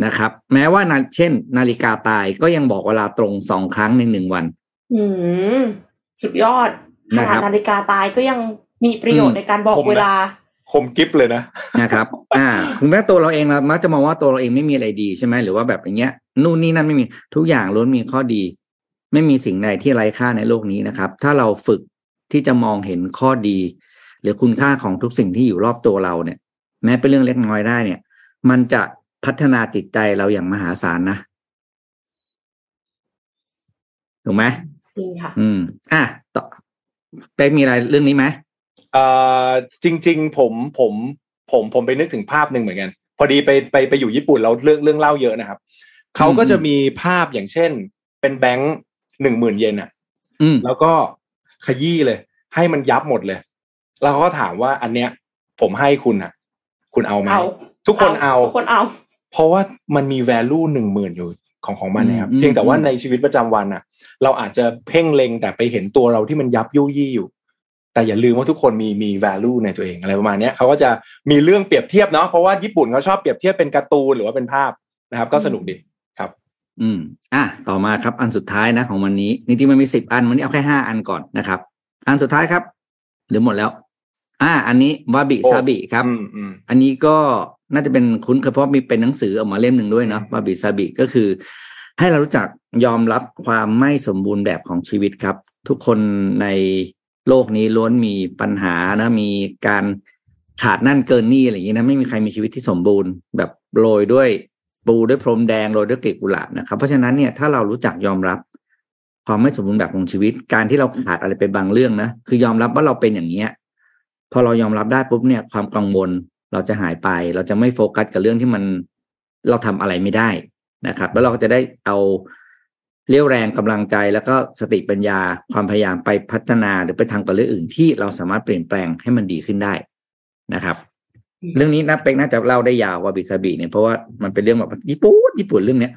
นะครับ แม้ว่านาเช่น นาฬิกาตายก็ยังบอกเวลาตรงสองครั้งในหนึ่งวัน อืมสุดยอด ขนะครันาดบนาฬิกาตายก็ยังมีประโยชอืน์มในการบอกผมนะเวลาคมกิฟเลยนะนะครับ อ่าถึงแม้ตัวเราเองเรามักจะมองว่าตัวเราเองไม่มีอะไรดีใช่ไหมหรือว่าแบบอย่างเงี้ยนู่นนี่นั่นไม่มีทุกอย่างล้วนมีข้อดี ไม่มีสิ่งใดที่ไร้ค่าในโลกนี้นะครับ ถ้าเราฝึกที่จะมองเห็นข้อดี หรือคุณค่าของทุกสิ่งที่อยู่รอบตัวเราเนี่ย แม้เป็นเรื่องเล็กน้อยได้เนี่ย มันจะพัฒนาจิตใจเราอย่างมหาศาลนะถูกไหมจริงค่ะ อืม อะต่อ เป๊กมีอะไรเรื่องนี้ไหมเอ่อจริง ๆ ผมผมผมผมไปนึกถึงภาพหนึ่งเหมือนกัน พอดีไปไปไปอยู่ญี่ปุ่นแล้วเรื่องเรื่องเล่าเยอะนะครับเขาก็จะมีภาพอย่างเช่น เป็นแบงค์หนึ่งหมื่นเยนอะอืมแล้วก็ขยี้เลย ให้มันยับหมดเลย แล้วเขาก็ถามว่าอันเนี้ย ผมให้คุณอะ คุณเอาไหมเอาทุกคนเอาทุกคนเอา เพราะว่ามันมี value หนึ่งหมื่นอยู่ ของของมันนะครับอืมเพียงแต่ว่าอืมในชีวิตประจำวันอะ เราอาจจะเพ่งเล็งแต่ไปเห็นตัวเราที่มันยับยุยี่อยู่ แต่อย่าลืมว่าทุกคนมีมี value ในตัวเองอะไรประมาณเนี้ยเขาก็จะมีเรื่องเปรียบเทียบเนาะเพราะว่าญี่ปุ่นเขาชอบเปรียบเทียบเป็นการ์ตูนหรือว่าเป็นภาพนะครับ ก็สนุกดีครับ อืม อะต่อมาครับ อันสุดท้ายนะของวันนี้จริงๆมันมีสิบอันวันนี้เอาแค่ห้าอันก่อนนะครับ อันสุดท้ายครับหรือหมดแล้ว อ่า อันนี้วาบิโอ้ซาบิครับอืมอืมอันนี้ก็ น่าจะเป็นคุ้นเคยเพราะมีเป็นหนังสือออกมาเล่มหนึ่งด้วยเนาะวาบิซาบิก็คือ ให้เรารู้จักยอมรับความไม่สมบูรณ์แบบของชีวิตครับ ทุกคนในโลกนี้ล้วนมีปัญหานะมีการขาดนั่นเกินนี่อะไรอย่างนี้นะไม่มีใครมีชีวิตที่สมบูรณ์ แบบโรยด้วยปูด้วยพรมแดงโรยด้วยกลีบกุหลาบนะครับ เพราะฉะนั้นเนี่ยถ้าเรารู้จักยอมรับความไม่สมบูรณ์แบบของชีวิต การที่เราขาดอะไรไปบางเรื่องนะคือยอมรับว่าเราเป็นอย่างเนี้ย พอเรายอมรับได้ปุ๊บเนี่ย ความกังวล เราจะหายไป เราจะไม่โฟกัสกับเรื่องที่มันเราทำอะไรไม่ได้นะครับ แล้วเราก็จะได้เอาเรี่ยวแรงกำลังใจแล้วก็สติปัญญาความพยายามไปพัฒนาหรือไปทำกับเรื่องอื่นที่เราสามารถเปลี่ยนแปลงให้มันดีขึ้นได้นะครับ เรื่องนี้นับเป็กน่าจะเล่าได้ยาววาบิซาบิเนี่ยเพราะว่ามันเป็นเรื่องแบบญี่ปุ่นญี่ปุ่นเรื่องเนี้ย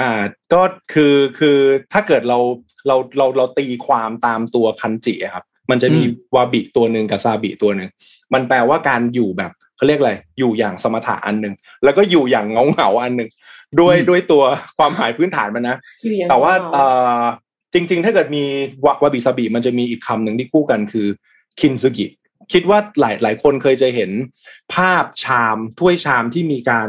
อ่าก็คือคือถ้าเกิดเราเราเราเราตีความตามตัวคันจิอะครับ มันจะมีอืมวาบิตัวหนึ่งกับซาบิตัวหนึ่งมันแปลว่าการอยู่แบบ เขาเรียกอะไรอยู่อย่างสมถะอันหนึ่งแล้วก็อยู่อย่างเงาเงาๆอันหนึ่งด้วยด้วยตัวความหมายพื้นฐานมันนะอยู่อย่างแต่ว่าเงเอ่อจริง ๆ ถ้าเกิดมีวาวาบิซาบิมันจะมีอีกคำหนึ่งที่คู่กันคือคินซุกิคิดว่าหลายหลายคนเคยจะเห็นภาพชามถ้วยชามที่มีการ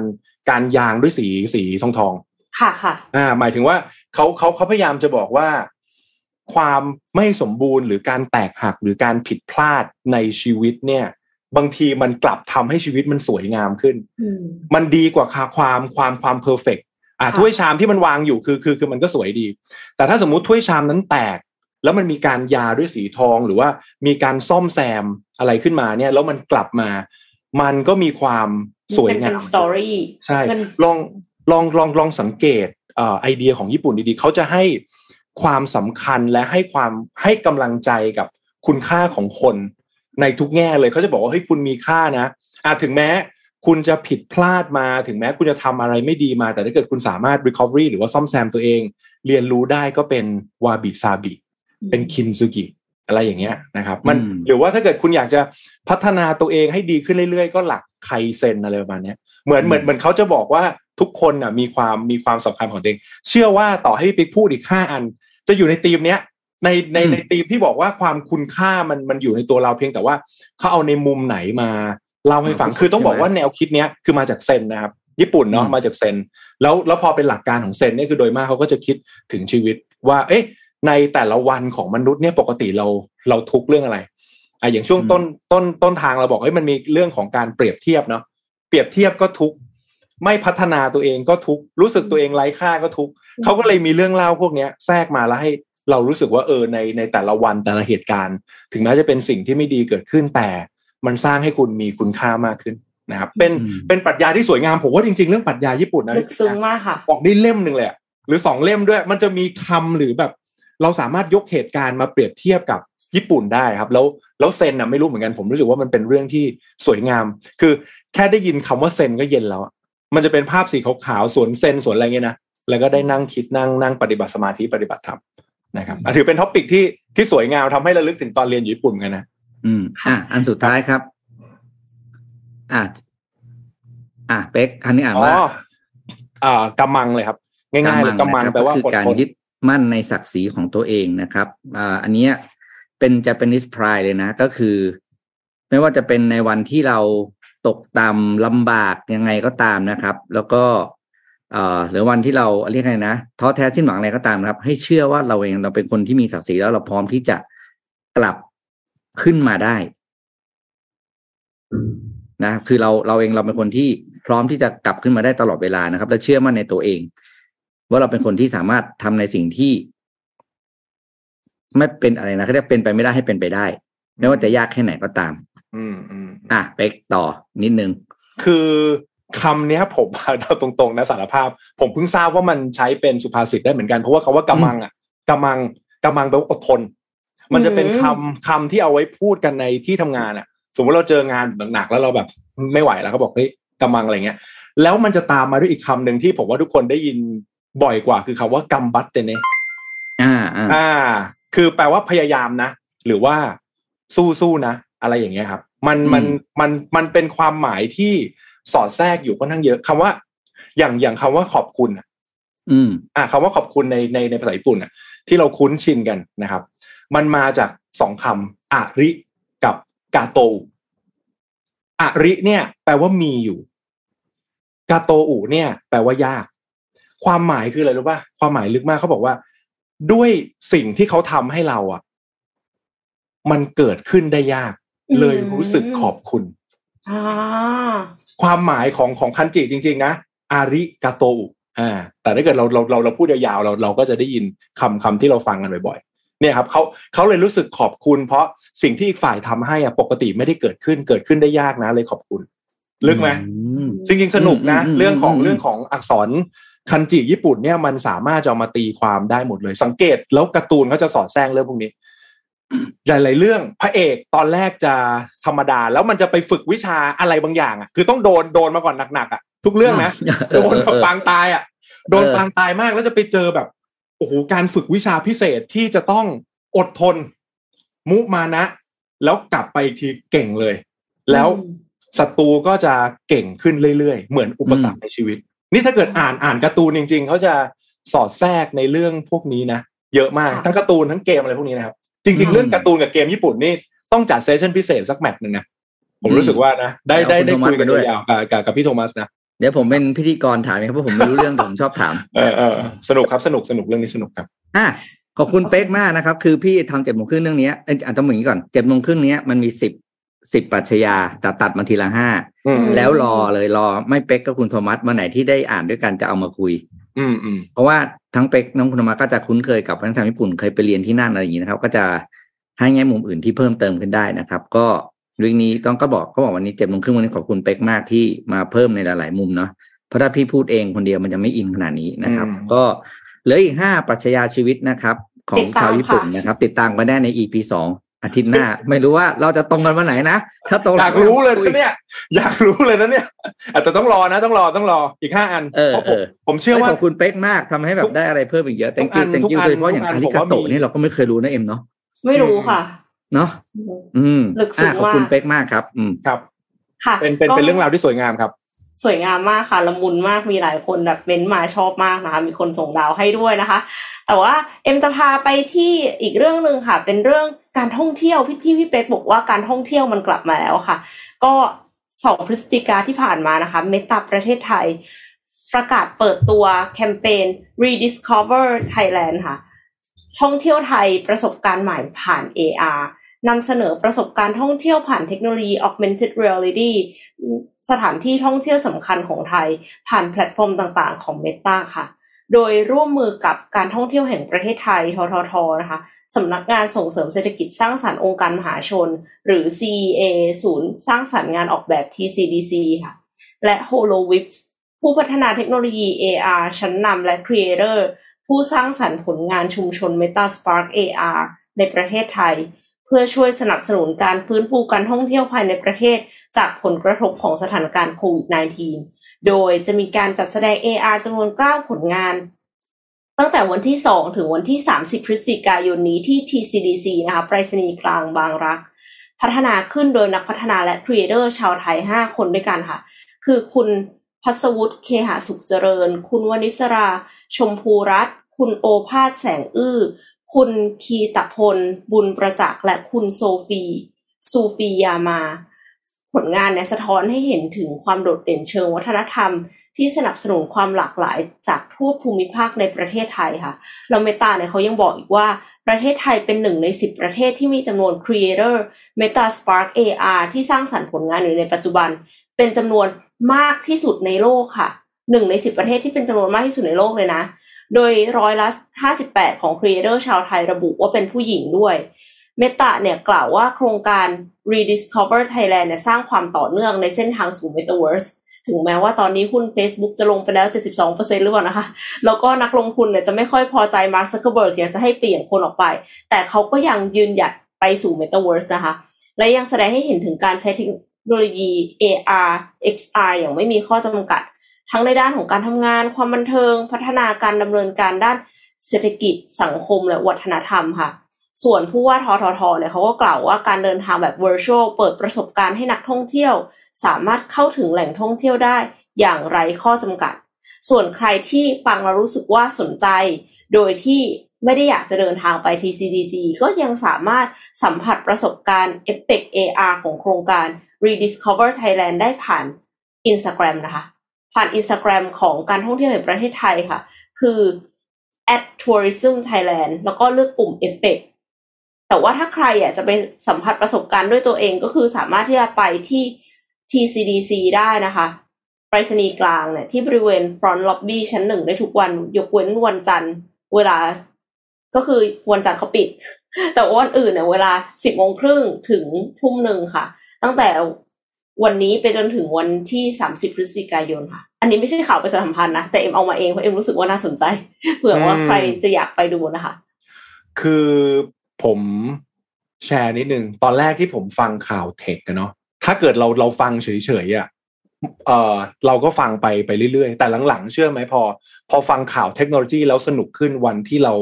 การยางด้วยสีสีทองทองๆค่ะค่ะอ่าหมายถึงว่าเขาเขาเขาพยายามจะบอกว่า ความไม่สมบูรณ์หรือการแตกหักหรือการผิดพลาดในชีวิตเนี่ย บางทีมันกลับทำให้ชีวิตมันสวยงามขึ้นอืมมันดีกว่าความความความ perfect อ่าค่ะถ้วยชามที่มันวางอยู่คือคือคือมันก็สวยดี แต่ถ้าสมมุติถ้วยชามนั้นแตก แล้วมันมีการยาด้วยสีทองหรือว่ามีการซ่อมแซมอะไรขึ้นมาเนี่ย แล้วมันกลับมา มันก็มีความสวยงามเป็นสตอรี่ใช่มันลองลองลองลองสังเกตเอ่อไอเดียของญี่ปุ่นดีๆ เขาจะให้ความสำคัญและให้ความให้กำลังใจกับคุณค่าของคน ในทุกแง่เลยเขาจะบอกว่าเฮ้ยคุณมีค่านะอาถึงแม้คุณจะผิดพลาดมาถึงแม้คุณจะทำอะไรไม่ดีมา แต่ถ้าเกิดคุณสามารถ recovery หรือว่าซ่อมแซมตัวเอง เรียนรู้ได้ก็เป็นวาบิซาบิเป็นคินซูกิอะไรอย่างเงี้ยนะครับ มันอืมหรือว่าถ้าเกิดคุณอยากจะพัฒนาตัวเองให้ดีขึ้นเรื่อยๆ ก็หลักไคเซนอะไรประมาณเนี้ยเหมือนเหมือนเหมือนเขาจะบอกว่าทุกคนน่ะมีความมีความสำคัญของตัวเอง เชื่อว่าต่อให้พี่ปิ๊กพูดอีกห้าอัน จะอยู่ในธีมเนี้ย ในในอืมในธีมที่บอกว่าความคุณค่ามันมันอยู่ในตัวเราเพียงแต่ว่าเขาเอาในมุมไหนมาเล่าให้ฟังคือต้องบอกว่าแนวคิดเนี้ยคือมาจากเซนนะครับ ญี่ปุ่นเนาะอืมมาจากเซน แล้วแล้วพอเป็นหลักการของเซนเนี่ยคือโดยมากเขาก็จะคิดถึงชีวิตว่า เอ๊ะ ในแต่ละวันของมนุษย์เนี่ยปกติเราเราทุกข์เรื่องอะไรอะอย่างช่วงอืมต้นต้นต้นทางเราบอกเฮ้ยมันมีเรื่องของการเปรียบเทียบเนาะเปรียบเทียบก็ทุกข์ไม่พัฒนาตัวเองก็ทุกข์รู้สึกตัวเองไร้ค่าก็ทุกข์เขาก็เลยมีเรื่องเล่าพวกเนี้ย แทรกมาแล้วให้ เรารู้สึกว่าเออในในแต่ละวันแต่ละเหตุการณ์ ถึงแม้จะเป็นสิ่งที่ไม่ดีเกิดขึ้นแต่มันสร้างให้คุณมีคุณค่ามากขึ้นนะครับเป็นอืมเป็นปรัชญาที่สวยงามผมว่าจริงๆ เรื่องปรัชญาญี่ปุ่นนะลึกซึ้งมากค่ะออกได้เล่มหนึ่งเลยอะหรือสองเล่มด้วย มันจะมีคำหรือแบบ เราสามารถยกเหตุการณ์มาเปรียบเทียบกับญี่ปุ่นได้ครับ แล้วแล้วเซนอะไม่รู้เหมือนกันผมรู้สึกว่ามันเป็นเรื่องที่สวยงาม คือแค่ได้ยินคำว่าเซนก็เย็นแล้วอะมันจะเป็นภาพสีขาวๆสวนเซนสวนอะไรเงี้ยนะแล้วก็ได้นั่งคิดนั่งนั่งปฏิบัติสมาธิปฏิบัติธรรม นะครับอะถือเป็น topic ที่ที่สวยงามทำให้ระลึกถึงตอนเรียนอยู่ญี่ปุ่นเหมือนกันนะอืมอะอันสุดท้ายครับ อะอะเป๊กอันนี้อ่านอ๋อว่าอ่า我慢 เลยครับ ง่ายๆเลยกำมังนะครับแปลว่าก็คืออดการทนยึดมั่นในศักดิ์ศรีของตัวเองนะครับอ่าอันเนี้ยเป็น Japanese pride เลยนะ ก็คือ ไม่ว่าจะเป็นในวันที่เราตกต่ำลำบากยังไงก็ตามนะครับ แล้วก็เอ่อ หรือวันที่เราเรียกไงนะท้อแท้สิ้นหวังอะไรก็ตามนะครับ ให้เชื่อว่าเราเองเราเป็นคนที่มีศักดิ์ศรีแล้วเราพร้อมที่จะกลับขึ้นมาได้นะคือเราเราเองเราเป็นคนที่พร้อมที่จะกลับขึ้นมาได้ตลอดเวลานะครับ และเชื่อมั่นในตัวเอง ว่าเราเป็นคนที่สามารถทำในสิ่งที่ ไม่เป็นอะไรนะเขาเรียกเป็นไปไม่ได้ให้เป็นไปได้ ไม่ว่าจะยากแค่ไหนก็ตาม อืมอืมอะไปกต่อนิดนึง คือ คำเนี้ยผมเอาตรงๆนะสารภาพ ผมเพิ่งทราบว่ามันใช้เป็นสุภาษิตได้เหมือนกันเพราะว่าคาว่ากำมังอะกำมังกำมังแปลว่าอดทน มันจะเป็นคำคำที่เอาไว้พูดกันในที่ทำงานอะ สมมติเราเจองานหนักๆแล้วเราแบบไม่ไหวแล้วก็บอกเฮ้ยกำมังอะไรเงี้ย แล้วมันจะตามมาด้วยอีกคำหนึ่งที่ผมว่าทุกคนได้ยินบ่อยกว่า คือคำว่ากำบัตเตเนอ่าอ่าอ่า คือแปลว่าพยายามนะ หรือว่าสู้สู้นะ อะไรอย่างเงี้ยครับ มันมันมันมันเป็นความหมายที่ สอดแทรกอยู่ค่อนข้างเยอะคำว่า อย่างอย่างคำว่าขอบคุณอะอืม อ่าคำว่าขอบคุณในในในภาษาญี่ปุ่นอะ ที่เราคุ้นชินกันนะครับ มันมาจากสองคำอาริกับกาโตอุอาริเนี่ย แปลว่ามีอยู่ กาโตอุเนี่ย แปลว่ายาก ความหมายคืออะไรรู้ป่ะความหมายลึกมากเขาบอกว่า ด้วยสิ่งที่เขาทำให้เราอะ มันเกิดขึ้นได้ยากอืมเลยรู้สึกขอบคุณอ่า ความหมายของของคันจิจริง ๆ นะ อาริกาโตอุอ่าแต่ถ้าเกิดเราเราเราเราพูดยาวๆเราเราก็จะได้ยินคำคำที่เราฟังกันบ่อยๆเนี่ยครับเขาเขาเลยรู้สึกขอบคุณ เพราะสิ่งที่อีกฝ่ายทำให้อะปกติไม่ได้เกิดขึ้นเกิดขึ้นได้ยากนะ เลยขอบคุณ ลึกไหมอืมจริงๆสนุกนะอืมอืมเรื่องของอืมเรื่องของอักษรคันจิญี่ปุ่นเนี่ยมันสามารถจะเอามาตีความได้หมดเลยสังเกต แล้วการ์ตูนเขาจะสอดแทรกเรื่องพวกนี้ หลาย ๆ เรื่องพระเอกตอนแรกจะธรรมดา แล้วมันจะไปฝึกวิชาอะไรบางอย่างอะคือต้องโดนโดนมาก่อนหนักๆอะทุกเรื่องนะเออโดนเออแบบปางตายอะโดนเออปางตายมากแล้วจะไปเจอแบบโอ้โหการฝึกวิชาพิเศษที่จะต้องอดทน มุมานะ แล้วกลับไปอีกทีเก่งเลย แล้วอืมศัตรูก็จะเก่งขึ้นเรื่อย ๆ เหมือนอุปสรรคในชีวิต นี่ถ้าเกิดอ่านอ่านการ์ตูนจริง ๆเขาจะสอดแทรกในเรื่องพวกนี้นะเยอะมากค่ะทั้งการ์ตูนทั้งเกมอะไรพวกนี้นะครับ จริงๆ อืๆมเรื่องการ์ตูนกับเกมญี่ปุ่นนี่ต้องจัด session พิเศษสักแมตช์หนึ่งนะผมรู้สึกว่านะได้ได้ได้เอาคุณคุยกันโทมัสไปด้วยยาวๆกับกับกับพี่โทมัสนะเดี๋ยวผมเป็นพิธีกรถามเองครับเพราะผมไม่รู้เรื่องแต่ผมชอบถามเออเออสนุกครับสนุกสนุกเรื่องนี้สนุกครับอะขอบคุณเป๊กมากนะครับ คือพี่ทำเจ็ดโมงครึ่งเรื่องเนี้ยเอ้ยอะต้องอย่างนี้ก่อนเจ็ดโมงครึ่งเนี้ยมันมีสิบสิบปรัชญาแต่ตัดมาทีละห้าอืมแล้วรอเลยรอไม่เป๊กกับคุณโทมัสวันไหนที่ได้อ่านด้วยกันจะเอามาคุย อืมอืมเพราะว่าทั้งเป็กน้องคุณธรรมาก็จะคุ้นเคยกับวัฒนธรรมญี่ปุ่นเคยไปเรียนที่นั่นอะไรอย่างนี้นะครับ ก็จะให้แง่มุมอื่นที่เพิ่มเติมขึ้นได้นะครับ ก็เรื่องนี้ต้องก็บอกเขาบอกวันนี้เจ็ดโมงครึ่งวันนี้ขอบคุณเป็กมากที่มาเพิ่มในหลาย ๆ มุมเนาะเพราะถ้าพี่พูดเองคนเดียวมันจะไม่อินขนาดนี้นะครับ ก็เหลืออีกห้าปรัชญาชีวิตนะครับ ขอติงดตามชาวญี่ปุ่นค่ะนะครับ ติดตามกันได้ใน EP สอง อาทิตย์หน้า ไม่รู้ว่าเราจะตรงกันวันไหนนะถ้าตรงอยากรู้เลยนะเนี่ย อยากรู้เลยนะเนี่ยอาจจะแต่ต้องรอนะต้องรอต้องรออีกห้าอันเออเพราะผเอมอผมเชื่อว่าขอบคุณเป็กมากทำให้แบบได้อะไรเพิ่มอีกเยอะ thank ทุ you กอัน thank you ทุกอันโดยเฉพาะอย่างทุกอัอานริกาโตะผมว่ามีนี่เราก็ไม่เคยรู้นะเอ็มเนาะไม่รู้ค่ะเนาะอืมลึกซึ้งอะขอบคุณมากเป๊กมากครับ อืมครับ ค่ะ เป็นเป็นก็เป็นเรื่องราวที่สวยงามครับ สวยงามมากค่ะละมุนมากมีหลายคนแบบเม้นต์มาชอบมากนะคะ มีคนส่งดาวให้ด้วยนะคะ แต่ว่าเอ็มจะพาไปที่อีกเรื่องหนึ่งค่ะ เป็นเรื่องการท่องเที่ยวพี่ที่พี่เป็กบอกว่าการท่องเที่ยวมันกลับมาแล้วค่ะ ก็สองพฤศจิกาที่ผ่านมานะคะเมตาประเทศไทย ประกาศเปิดตัวแคมเปญ Rediscover Thailand ค่ะ ท่องเที่ยวไทยประสบการณ์ใหม่ผ่าน AR นำเสนอประสบการณ์ท่องเที่ยวผ่านเทคโนโลยี Augmented Reality สถานที่ท่องเที่ยวสำคัญของไทย ผ่านแพลตฟอร์มต่างๆ ของ Meta ค่ะ โดยร่วมมือกับการท่องเที่ยวแห่งประเทศไทย ททท นะคะสำนักงานส่งเสริมเศรษฐกิจสร้างสรรค์องค์การมหาชน หรือ CEA ศูนย์สร้างสรรค์งานออกแบบ TCDC ค่ะ และ HoloWips ผู้พัฒนาเทคโนโลยี AR ชั้นนำและ Creator ผู้สร้างสรรค์ผลงานชุมชน Meta Spark AR ในประเทศไทย พื่อช่วยสนับสนุนการฟื้นฟูการท่องเที่ยวภายในประเทศ จากผลกระทบของสถานการณ์โควิด -19 โดยจะมีการจัดแสดง AR จำนวน 9 ผลงาน ตั้งแต่วันที่ 2 ถึงวันที่ 30 พฤศจิกายนนี้ที่ TCDC นะคะไปรษณีย์กลางบางรัก พัฒนาขึ้นโดยนักพัฒนาและ creator ชาวไทย 5 คนด้วยกันค่ะ คือคุณพัสวุฒิเคหสุขเจริญ คุณวนิสรา ชมพูรัตน์คุณโอภาสแสงอื้อ คุณคีตพล บุญประจักษ์และคุณโซฟี ซูฟียามา ผลงานเนี่ยสะท้อนให้เห็นถึงความโดดเด่นเชิงวัฒนธรรม ที่สนับสนุนความหลากหลายจากทั่วภูมิภาคในประเทศไทยค่ะแล้ว Meta เนี่ยเขายังบอกอีกว่าประเทศไทยเป็นหนึ่งในสิบประเทศที่มีจำนวน Creator Meta Spark AR ที่สร้างสรรค์ผลงานอยู่ในปัจจุบัน เป็นจำนวนมากที่สุดในโลกค่ะหนึ่งในสิบประเทศที่เป็นจำนวนมากที่สุดในโลกเลยนะ โดยร้อยละ 58 ของ creator ชาวไทยระบุว่าเป็นผู้หญิงด้วย Meta เนี่ยกล่าวว่าโครงการ Rediscover Thailand เนี่ยสร้างความต่อเนื่องในเส้นทางสู่ Metaverse ถึงแม้ว่าตอนนี้หุ้น Facebook จะลงไปแล้ว 72%หรือเปล่านะคะ แล้วก็นักลงทุนเนี่ยจะไม่ค่อยพอใจ Mark Zuckerberg อยากจะให้เปลี่ยนคนออกไป แต่เขาก็ยังยืนหยัดไปสู่ Metaverse นะคะ และยังแสดงให้เห็นถึงการใช้เทคโนโลยี AR XR อย่างไม่มีข้อจำกัด ทั้งในด้านของการทำงาน ความบันเทิง พัฒนาการดำเนินการด้านเศรษฐกิจสังคมและวัฒนธรรมค่ะ ส่วนผู้ว่าทททเนี่ยเขาก็กล่าวว่าการเดินทางแบบ virtual เปิดประสบการณ์ให้นักท่องเที่ยว สามารถเข้าถึงแหล่งท่องเที่ยวได้อย่างไร้ข้อจำกัด ส่วนใครที่ฟังแล้วรู้สึกว่าสนใจ โดยที่ไม่ได้อยากจะเดินทางไป TCDC ก็ยังสามารถสัมผัสประสบการณ์ Effect AR ของโครงการ Rediscover Thailand ได้ผ่าน Instagram นะคะ ผ่าน Instagram ของการท่องเที่ยวแห่งประเทศไทยค่ะ คือ at tourism Thailand แล้วก็เลือกปุ่ม Effect แต่ว่าถ้าใครอยากจะไปสัมผัสประสบการณ์ด้วยตัวเองก็คือสามารถที่จะไปที่ TCDC ได้นะคะไปรษณีย์กลางเนี่ยที่บริเวณ front lobby ชั้นหนึ่งได้ทุกวันยกเว้นวันจันทร์เวลาก็คือวันจันทร์เขาปิด แต่ว่าวันอื่นเนี่ยเวลาสิบโมงครึ่งถึงทุ่มหนึ่งค่ะ ตั้งแต่ วันนี้ไปจนถึงวันที่ 30 พฤศจิกายนค่ะ อันนี้ไม่ใช่ข่าวประชาสัมพันธ์นะ แต่เอ็มเอามาเองเพราะเอ็มรู้สึกว่าน่าสนใจ เผื่อว่าใครจะอยากไปดูนะคะ คือผมแชร์นิดนึง ตอนแรกที่ผมฟังข่าวเทคกันเนาะถ้าเกิดเราเราฟังเฉยๆอะเออเราก็ฟังไปไปเรื่อยๆ แต่หลังๆ เชื่อไหมพอ พอฟังข่าวเทคโนโลยีแล้วสนุกขึ้นวันที่เรา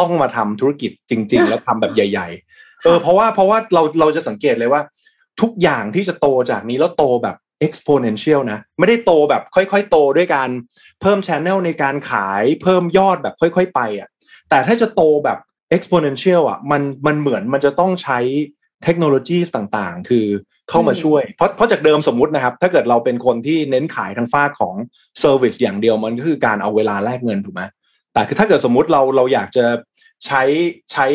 ต้องมาทำธุรกิจจริง ๆ แล้วทำแบบใหญ่ ๆ เออเพราะว่าเพราะว่าเราเราจะสังเกตเลยว่า ทุกอย่างที่จะโตจากนี้แล้วโตแบบ exponential นะ ไม่ได้โตแบบค่อยๆ โตด้วยการเพิ่ม channel ในการขายเพิ่มยอดแบบค่อยๆ ไปอะแต่ถ้าจะโตแบบ exponential อะมันมันเหมือนมันจะต้องใช้เทคโนโลยีต่างๆ คือเข้ามาช่วย เพราะเพราะจากเดิมสมมุตินะครับ ถ้าเกิดเราเป็นคนที่เน้นขายทางฝ้าของ service อย่างเดียวมันก็คือการเอาเวลาแลกเงินถูกไหมแต่คือถ้าเกิดสมมุติเราเราอยากจะใช้ใช้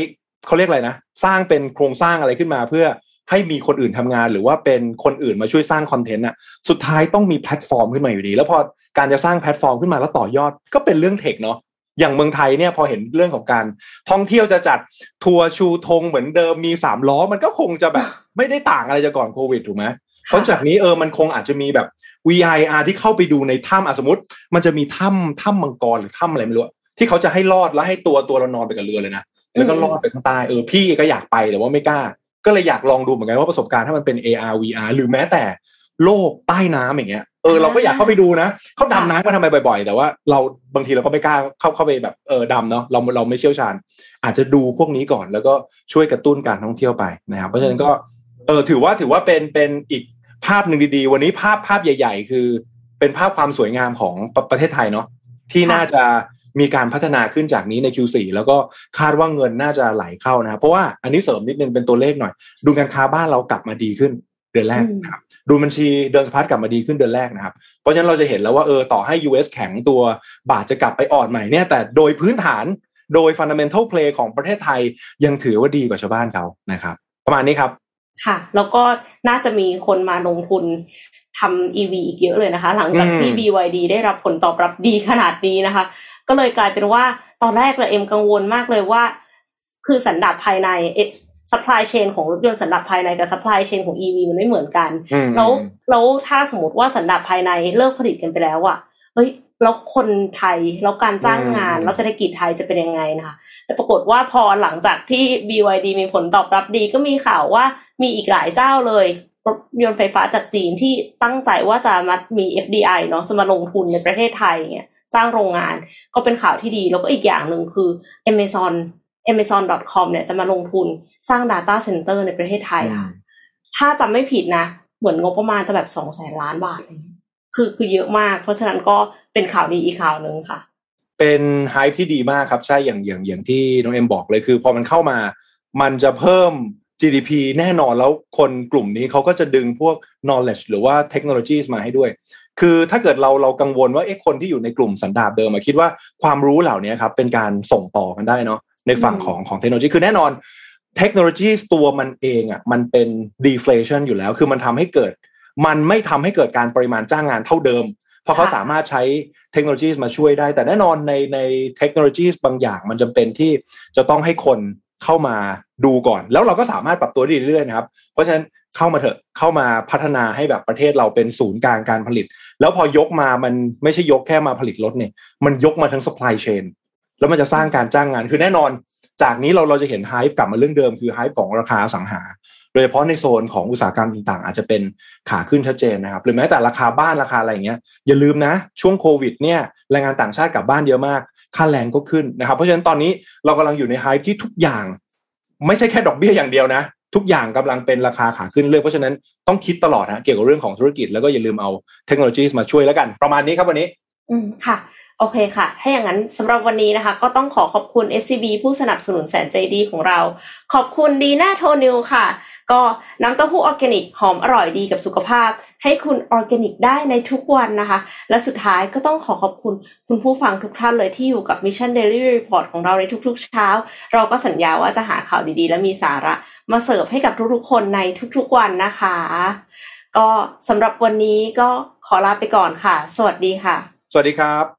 เขาเรียกอะไรนะ สร้างเป็นโครงสร้างอะไรขึ้นมาเพื่อ ให้มีคนอื่นทำงาน หรือว่าเป็นคนอื่นมาช่วยสร้างคอนเทนต์อะสุดท้ายต้องมีแพลตฟอร์มขึ้นมาอยู่ดี แล้วพอการจะสร้างแพลตฟอร์มขึ้นมาแล้วต่อยอดก็เป็นเรื่อง tech เนาะอย่างเมืองไทยเนี่ยพอเห็นเรื่องของการท่องเที่ยวจะจัดทัวร์ชูธงเหมือนเดิมมีสามล้อ มันก็คงจะแบบไม่ได้ต่างอะไรจากก่อนโควิดถูกไหมเพราะจากนี้เออมันคงอาจจะมีแบบ VR ที่เข้าไปดูในถ้ำอะสมมติ มันจะมีถ้ำถ้ำมังกรหรือถ้ำอะไรไม่รู้ที่เขาจะให้ลอดแล้วให้ตัวตัวเรานอนไปกับเรือเลยนะแล้วก็ลอดไปข้างใต้เออพี่ก็อยากไปแต่ว่าไม่กล้า ก็เลยอยากลองดูเหมือนกันว่าประสบการณ์ถ้ามันเป็น AR VR หรือแม้แต่โลกใต้น้ำอย่างเงี้ยเออเราก็อยากเข้าไปดูนะเขาดำน้ำมาทำไมบ่อยๆ แต่ว่าเราบางทีเราก็ไม่กล้าเข้าเข้าไปแบบเออดำเนาะเราเราไม่เชี่ยวชาญ อาจจะดูพวกนี้ก่อน แล้วก็ช่วยกระตุ้นการท่องเที่ยวไปนะครับเพราะฉะนั้นก็เออถือว่าถือว่าเป็นเป็นอีกภาพหนึ่งดีๆ วันนี้ภาพภาพใหญ่ ๆ คือ เป็นภาพความสวยงามของประประเทศไทยเนาะที่น่าจะ มีการพัฒนาขึ้นจากนี้ใน Q4 แล้วก็คาดว่าเงินน่าจะไหลเข้านะครับเพราะว่าอันนี้เสริมนิดนึงเป็นตัวเลขหน่อย ดูการค้าบ้านเรากลับมาดีขึ้นเดือนแรกนะครับดูบัญชีเดินสะพัดกลับมาดีขึ้นเดือนแรกนะครับ เพราะฉะนั้นเราจะเห็นแล้วว่าเออต่อให้ US แข็งตัวบาทจะกลับไปอ่อนใหม่เนี่ยแต่โดยพื้นฐานโดย fundamental play ของประเทศไทยยังถือว่าดีกว่าชาวบ้านเขานะครับ ประมาณนี้ครับ ค่ะ แล้วก็น่าจะมีคนมาลงทุนทำ EV อีกเยอะเลยนะคะ หลังจากที่ BYD ได้รับผลตอบรับดีขนาดนี้นะคะ ก็เลยกลายเป็นว่าตอนแรกเลยเอ็มกังวลมากเลยว่า คือสันดาปภายใน supply chain ของรถยนต์สันดาปภายในกับ supply chain ของ EV มันไม่เหมือนกัน แล้วแล้วถ้าสมมติว่าสันดาปภายในเลิกผลิตกันไปแล้วอะเฮ้ยแล้วคนไทยแล้วการจ้างงานแล้วเศรษฐกิจไทยจะเป็นยังไงนะคะแต่ปรากฏว่าพอหลังจากที่ BYD มีผลตอบรับดีก็มีข่าวว่ามีอีกหลายเจ้าเลยรถยนต์ไฟฟ้าจากจีนที่ตั้งใจว่าจะมามี FDI เนาะจะมาลงทุนในประเทศไทยเนี่ย สร้างโรงงาน ก็เป็นข่าวที่ดี แล้วก็อีกอย่างหนึ่งคือ Amazon Amazon.com เนี่ยจะมาลงทุนสร้าง Data Center ในประเทศไทยค่ะ ถ้าจำไม่ผิดนะ เหมือนงบประมาณจะแบบสองแสนล้านบาทเลยคือคือเยอะมาก เพราะฉะนั้นก็เป็นข่าวดีอีกข่าวหนึ่งค่ะ เป็นไฮที่ดีมากครับ ใช่ อย่างอย่างอย่างที่น้องเอ็มบอกเลยคือ พอมันเข้ามา มันจะเพิ่ม GDP แน่นอนแล้วคนกลุ่มนี้เขาก็จะดึงพวก knowledge หรือว่า technologies มาให้ด้วย คือถ้าเกิดเราเรากังวลว่าเอ๊ะคนที่อยู่ในกลุ่มสันดาบเดิมมาคิดว่าความรู้เหล่านี้ครับเป็นการส่งต่อกันได้เนาะในฝั่งของของเทคโนโลยีคือแน่นอนเทคโนโลยีตัวมันเองอะมันเป็น deflation อยู่แล้ว คือมันทำให้เกิด มันไม่ทำให้เกิดการปริมาณจ้างงานเท่าเดิม เพราะเขาสามารถใช้เทคโนโลยีมาช่วยได้ แต่แน่นอนในในเทคโนโลยีบางอย่างมันจำเป็นที่จะต้องให้คนเข้ามาดูก่อน แล้วเราก็สามารถปรับตัวได้เรื่อยๆนะครับเพ ราะฉะนั้นเข้ามาเถอะเข้ามาพัฒนาให้แบบประเทศเราเป็นศูนย์กลางการผลิต แล้วพอยกมามันไม่ใช่ยกแค่มาผลิตรถเนี่ย มันยกมาทั้ง supply chain แล้วมันจะสร้างการจ้างงานคือแน่นอน จากนี้เราเราจะเห็นไฮป์กลับมาเรื่องเดิมคือไฮป์ของราคาสังหา โดยเฉพาะในโซนของอุตสาหกรรมต่างๆ อาจจะเป็นขาขึ้นชัดเจนนะครับหรือแม้แต่ราคาบ้านราคาอะไรอย่างเงี้ยอย่าลืมนะ ช่วงโควิดเนี่ยแรงงานต่างชาติกลับบ้านเยอะมากค่าแรงก็ขึ้นนะครับ เพราะฉะนั้นตอนนี้เรากำลังอยู่ใน hype ที่ทุกอย่าง ไม่ใช่แค่ดอกเบี้ยอย่างเดียวนะ ทุกอย่างกำลังเป็นราคาขาขึ้นเรื่อยเพราะฉะนั้นต้องคิดตลอดนะเกี่ยวกับเรื่องของธุรกิจแล้วก็อย่าลืมเอาเทคโนโลยีมาช่วยแล้วกัน ประมาณนี้ครับวันนี้ อืมค่ะ โอเคค่ะ ถ้าอย่างนั้นสำหรับวันนี้นะคะ ก็ต้องขอขอบคุณ SCB ผู้สนับสนุนแสนใจดีของเรา ขอบคุณดีน่าโทนิวค่ะ ก็น้ำเต้าหู้ออร์แกนิกหอมอร่อยดีกับสุขภาพ ให้คุณออร์แกนิกได้ในทุกวันนะคะ และสุดท้ายก็ต้องขอขอบคุณคุณผู้ฟังทุกท่านเลยที่อยู่กับ Mission Daily Report ของเราในทุกๆเช้า เราก็สัญญาว่าจะหาข่าวดีๆ และมีสาระมาเสิร์ฟให้กับทุกๆคนในทุกๆวันนะคะ ก็สำหรับวันนี้ก็ขอลาไปก่อนค่ะ สวัสดีค่ะ สวัสดีครับ